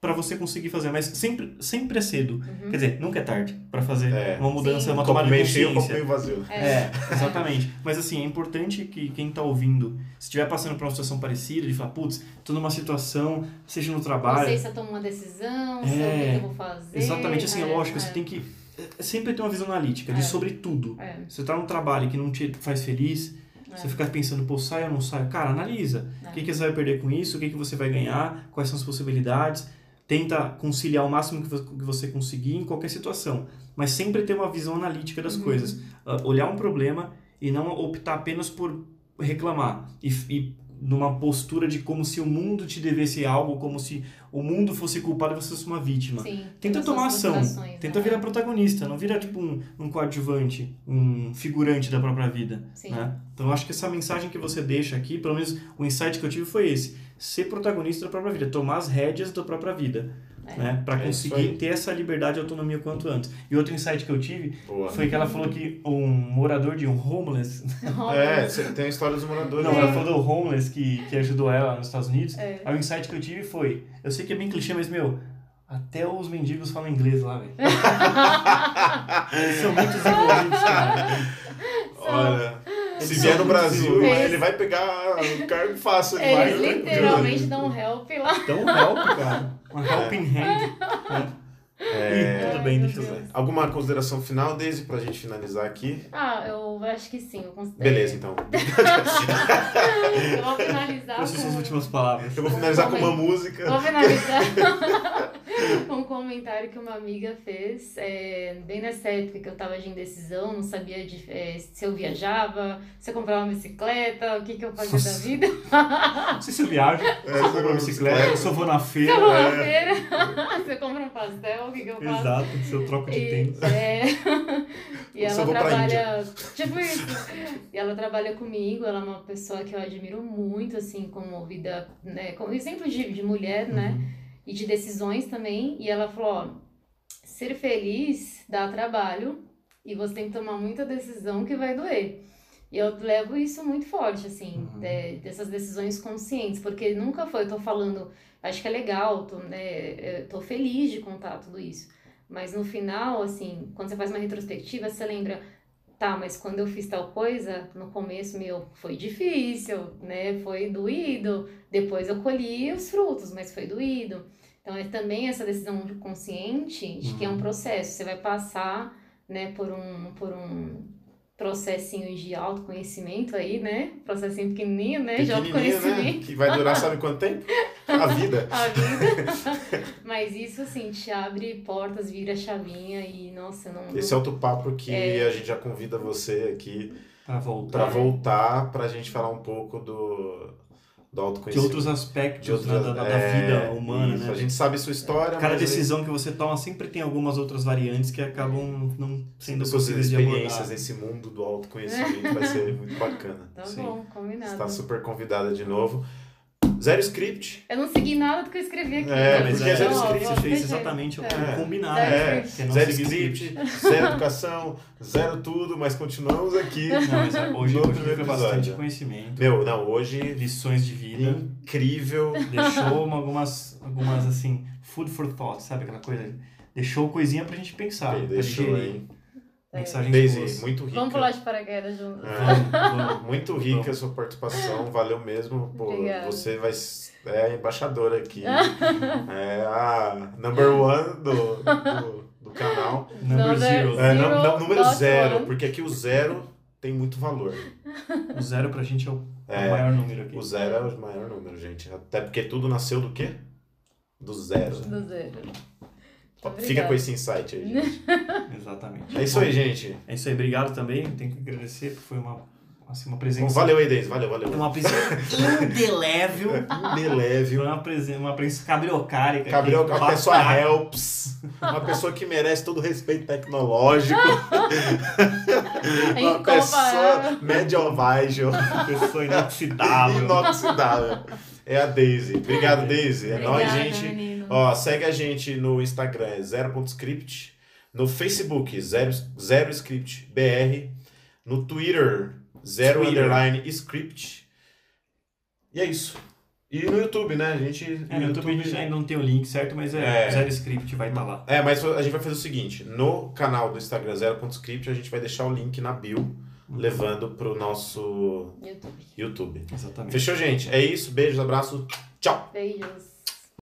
para você conseguir fazer, mas sempre, sempre é cedo.
Uhum.
Quer dizer, nunca é tarde para fazer
É.
uma mudança,
Sim.
uma tomada de
copo
consciência.
meio vazio.
É, exatamente. Mas assim, é importante que quem tá ouvindo, se estiver passando por uma situação parecida, de falar, putz, tô numa situação, seja no
Não
trabalho,
sei se eu tomo uma decisão, se eu, o
É,
que que eu vou fazer.
Exatamente, assim, é
é,
lógico,
é,
você tem que é, sempre ter uma visão analítica de
É.
sobre tudo.
É,
Você tá num trabalho que não te faz feliz,
é.
você fica pensando, pô, sai ou não sai? Cara, analisa.
É.
O que, que você vai perder com isso? O que, que você vai ganhar? Quais são as possibilidades? Tenta conciliar o máximo que vo- que você conseguir em qualquer situação. Mas sempre ter uma visão analítica das
Uhum.
coisas. Ah, olhar um problema e não optar apenas por reclamar. E, e numa postura de como se o mundo te devesse algo, como se o mundo fosse culpado e você fosse uma vítima.
Sim,
Tenta tomar ação. Tenta
né?
virar protagonista, não vira tipo um, um coadjuvante, um figurante da própria vida. Né? Então eu acho que essa mensagem que você deixa aqui, pelo menos o insight que eu tive foi esse: ser protagonista da própria vida, tomar as rédeas da própria vida.
É.
Né? Para
É
conseguir ter essa liberdade e autonomia o quanto antes. E outro insight que eu tive
Boa.
foi que ela falou que um morador de um homeless. <laughs>
É, você tem a história dos moradores.
Não,
né?
ela falou do homeless que, que ajudou ela nos Estados Unidos.
É.
Aí o insight que eu tive foi: eu sei que é bem clichê, mas meu. Até os mendigos falam inglês lá, velho. <laughs> Eles são muito desenvolvidos, cara.
Olha, se vier no Brasil, ele vai pegar um cargo fácil. ele
Eles
vai-
literalmente dão help lá.
Então help, cara. Uma helping hand.
É,
tudo bem,
meu
deixa eu ver.
Alguma consideração final, Daisy, pra gente finalizar aqui?
Ah, eu acho que sim. Eu considero.
Beleza, então. <laughs>
Eu vou finalizar
Quais são suas
com...
últimas palavras?
Eu vou finalizar com uma música.
Vou finalizar com <laughs> <laughs> um comentário que uma amiga fez, é, bem nessa época que eu tava de indecisão, não sabia de, é, se eu viajava, se eu comprava uma bicicleta, o que, que eu fazia da
Nossa.
vida. <laughs>
Não sei se eu viajo, se eu compro uma bicicleta, se eu vou na
Se eu vou
feira.
na <laughs> feira, se eu compro um pastel, o que, que eu faço?
Exato, se eu troco de
E,
tênis.
é, e ela trabalha. Tipo isso. E ela trabalha comigo, ela é uma pessoa que eu admiro muito, assim, como vida, né? Como exemplo de, de mulher, né? E de decisões também. E ela falou: ó, ser feliz dá trabalho e você tem que tomar muita decisão que vai doer. E eu levo isso muito forte, assim,
Uhum.
de- dessas decisões conscientes, porque nunca foi, eu tô falando, acho que é legal, tô, né, eu tô feliz de contar tudo isso. Mas no final, assim, quando você faz uma retrospectiva, você lembra, tá, mas quando eu fiz tal coisa, no começo, meu, foi difícil, né, foi doído, depois eu colhi os frutos, mas foi doído. Então é também essa decisão consciente de que é um
Uhum.
processo, você vai passar, né, por um, por um processinho de autoconhecimento aí, né? Processinho pequenininho, né? De
né?
autoconhecimento.
Que vai durar sabe quanto tempo? A vida. <laughs>
a vida. <laughs> Mas isso, assim, te abre portas, vira chavinha e, nossa, não...
Esse é outro papo que
É.
a gente já convida você aqui
Pra voltar.
para voltar, pra gente falar um pouco do, do
De
autoconhecimento.
outros aspectos
de
né, da, da
é,
vida humana,
isso.
né?
A gente sabe sua história,
Cada decisão que você toma sempre tem algumas outras variantes que acabam não sendo
suas
possíveis de
experiências nesse mundo do autoconhecimento vai ser muito bacana. <laughs>
Tá
Sim.
bom, combinado.
Você tá super convidada de novo. Zero script.
Eu não segui nada do que eu escrevi aqui.
É,
né?
Mas
porque
é,
zero script,
você fez exatamente o
É.
combinado.
Zero
É, zero
seguir
script, zero educação, zero tudo, mas continuamos aqui.
Não, mas é, hoje,
No
hoje
primeiro
bastante conhecimento,
Meu, não, hoje
lições de vida,
incrível.
deixou uma- algumas, algumas assim, food for thought, sabe aquela coisa? Deixou coisinha pra gente pensar,
Deixou, hein?
Mensagens
Daisy,
boas.
muito rica.
Vamos pular de paraquedas juntos.
É, <laughs>
Vamos, vamos.
muito rica a sua participação, valeu mesmo. Pô,
Obrigada.
você vai é a embaixadora aqui. <laughs> é a number one do, do, do canal.
Number zero.
É,
Zero
não, não, número zero,
one.
porque aqui o zero tem muito valor.
O zero pra gente é o, é o
É,
maior número aqui.
O zero é o maior número, gente. Até porque tudo nasceu do quê? Do zero.
Do zero.
Fica com esse insight aí, gente. <laughs>
Exatamente.
É isso aí, gente.
É isso aí, obrigado também. Tenho que agradecer, porque foi uma, assim, uma
Bom,
presença.
valeu aí, Deise. Valeu, valeu.
Uma presença indelével.
Indelével.
Foi uma presença, uma presença cabriocárica. Aqui,
uma pessoa helps, uma pessoa que merece todo o respeito tecnológico, <laughs> uma pessoa medieval,
Uma pessoa inoxidável.
inoxidável. É a Daisy. Obrigado, Daisy. É nóis,
Obrigada,
gente.
menino.
Ó, segue a gente no Instagram, é zero.script. No Facebook, zero, zero script BR. No Twitter, zero
Twitter.
underline script. E é isso. E no YouTube, né? A gente.
É, no YouTube a gente ainda não tem o link certo, mas é,
É.
zero script vai estar lá.
É, mas a gente vai fazer o seguinte: no canal do Instagram zero.script, a gente vai deixar o link na bio, levando pro nosso
YouTube.
YouTube.
Exatamente.
Fechou, gente? É isso. Beijos, abraço. Tchau.
Beijos.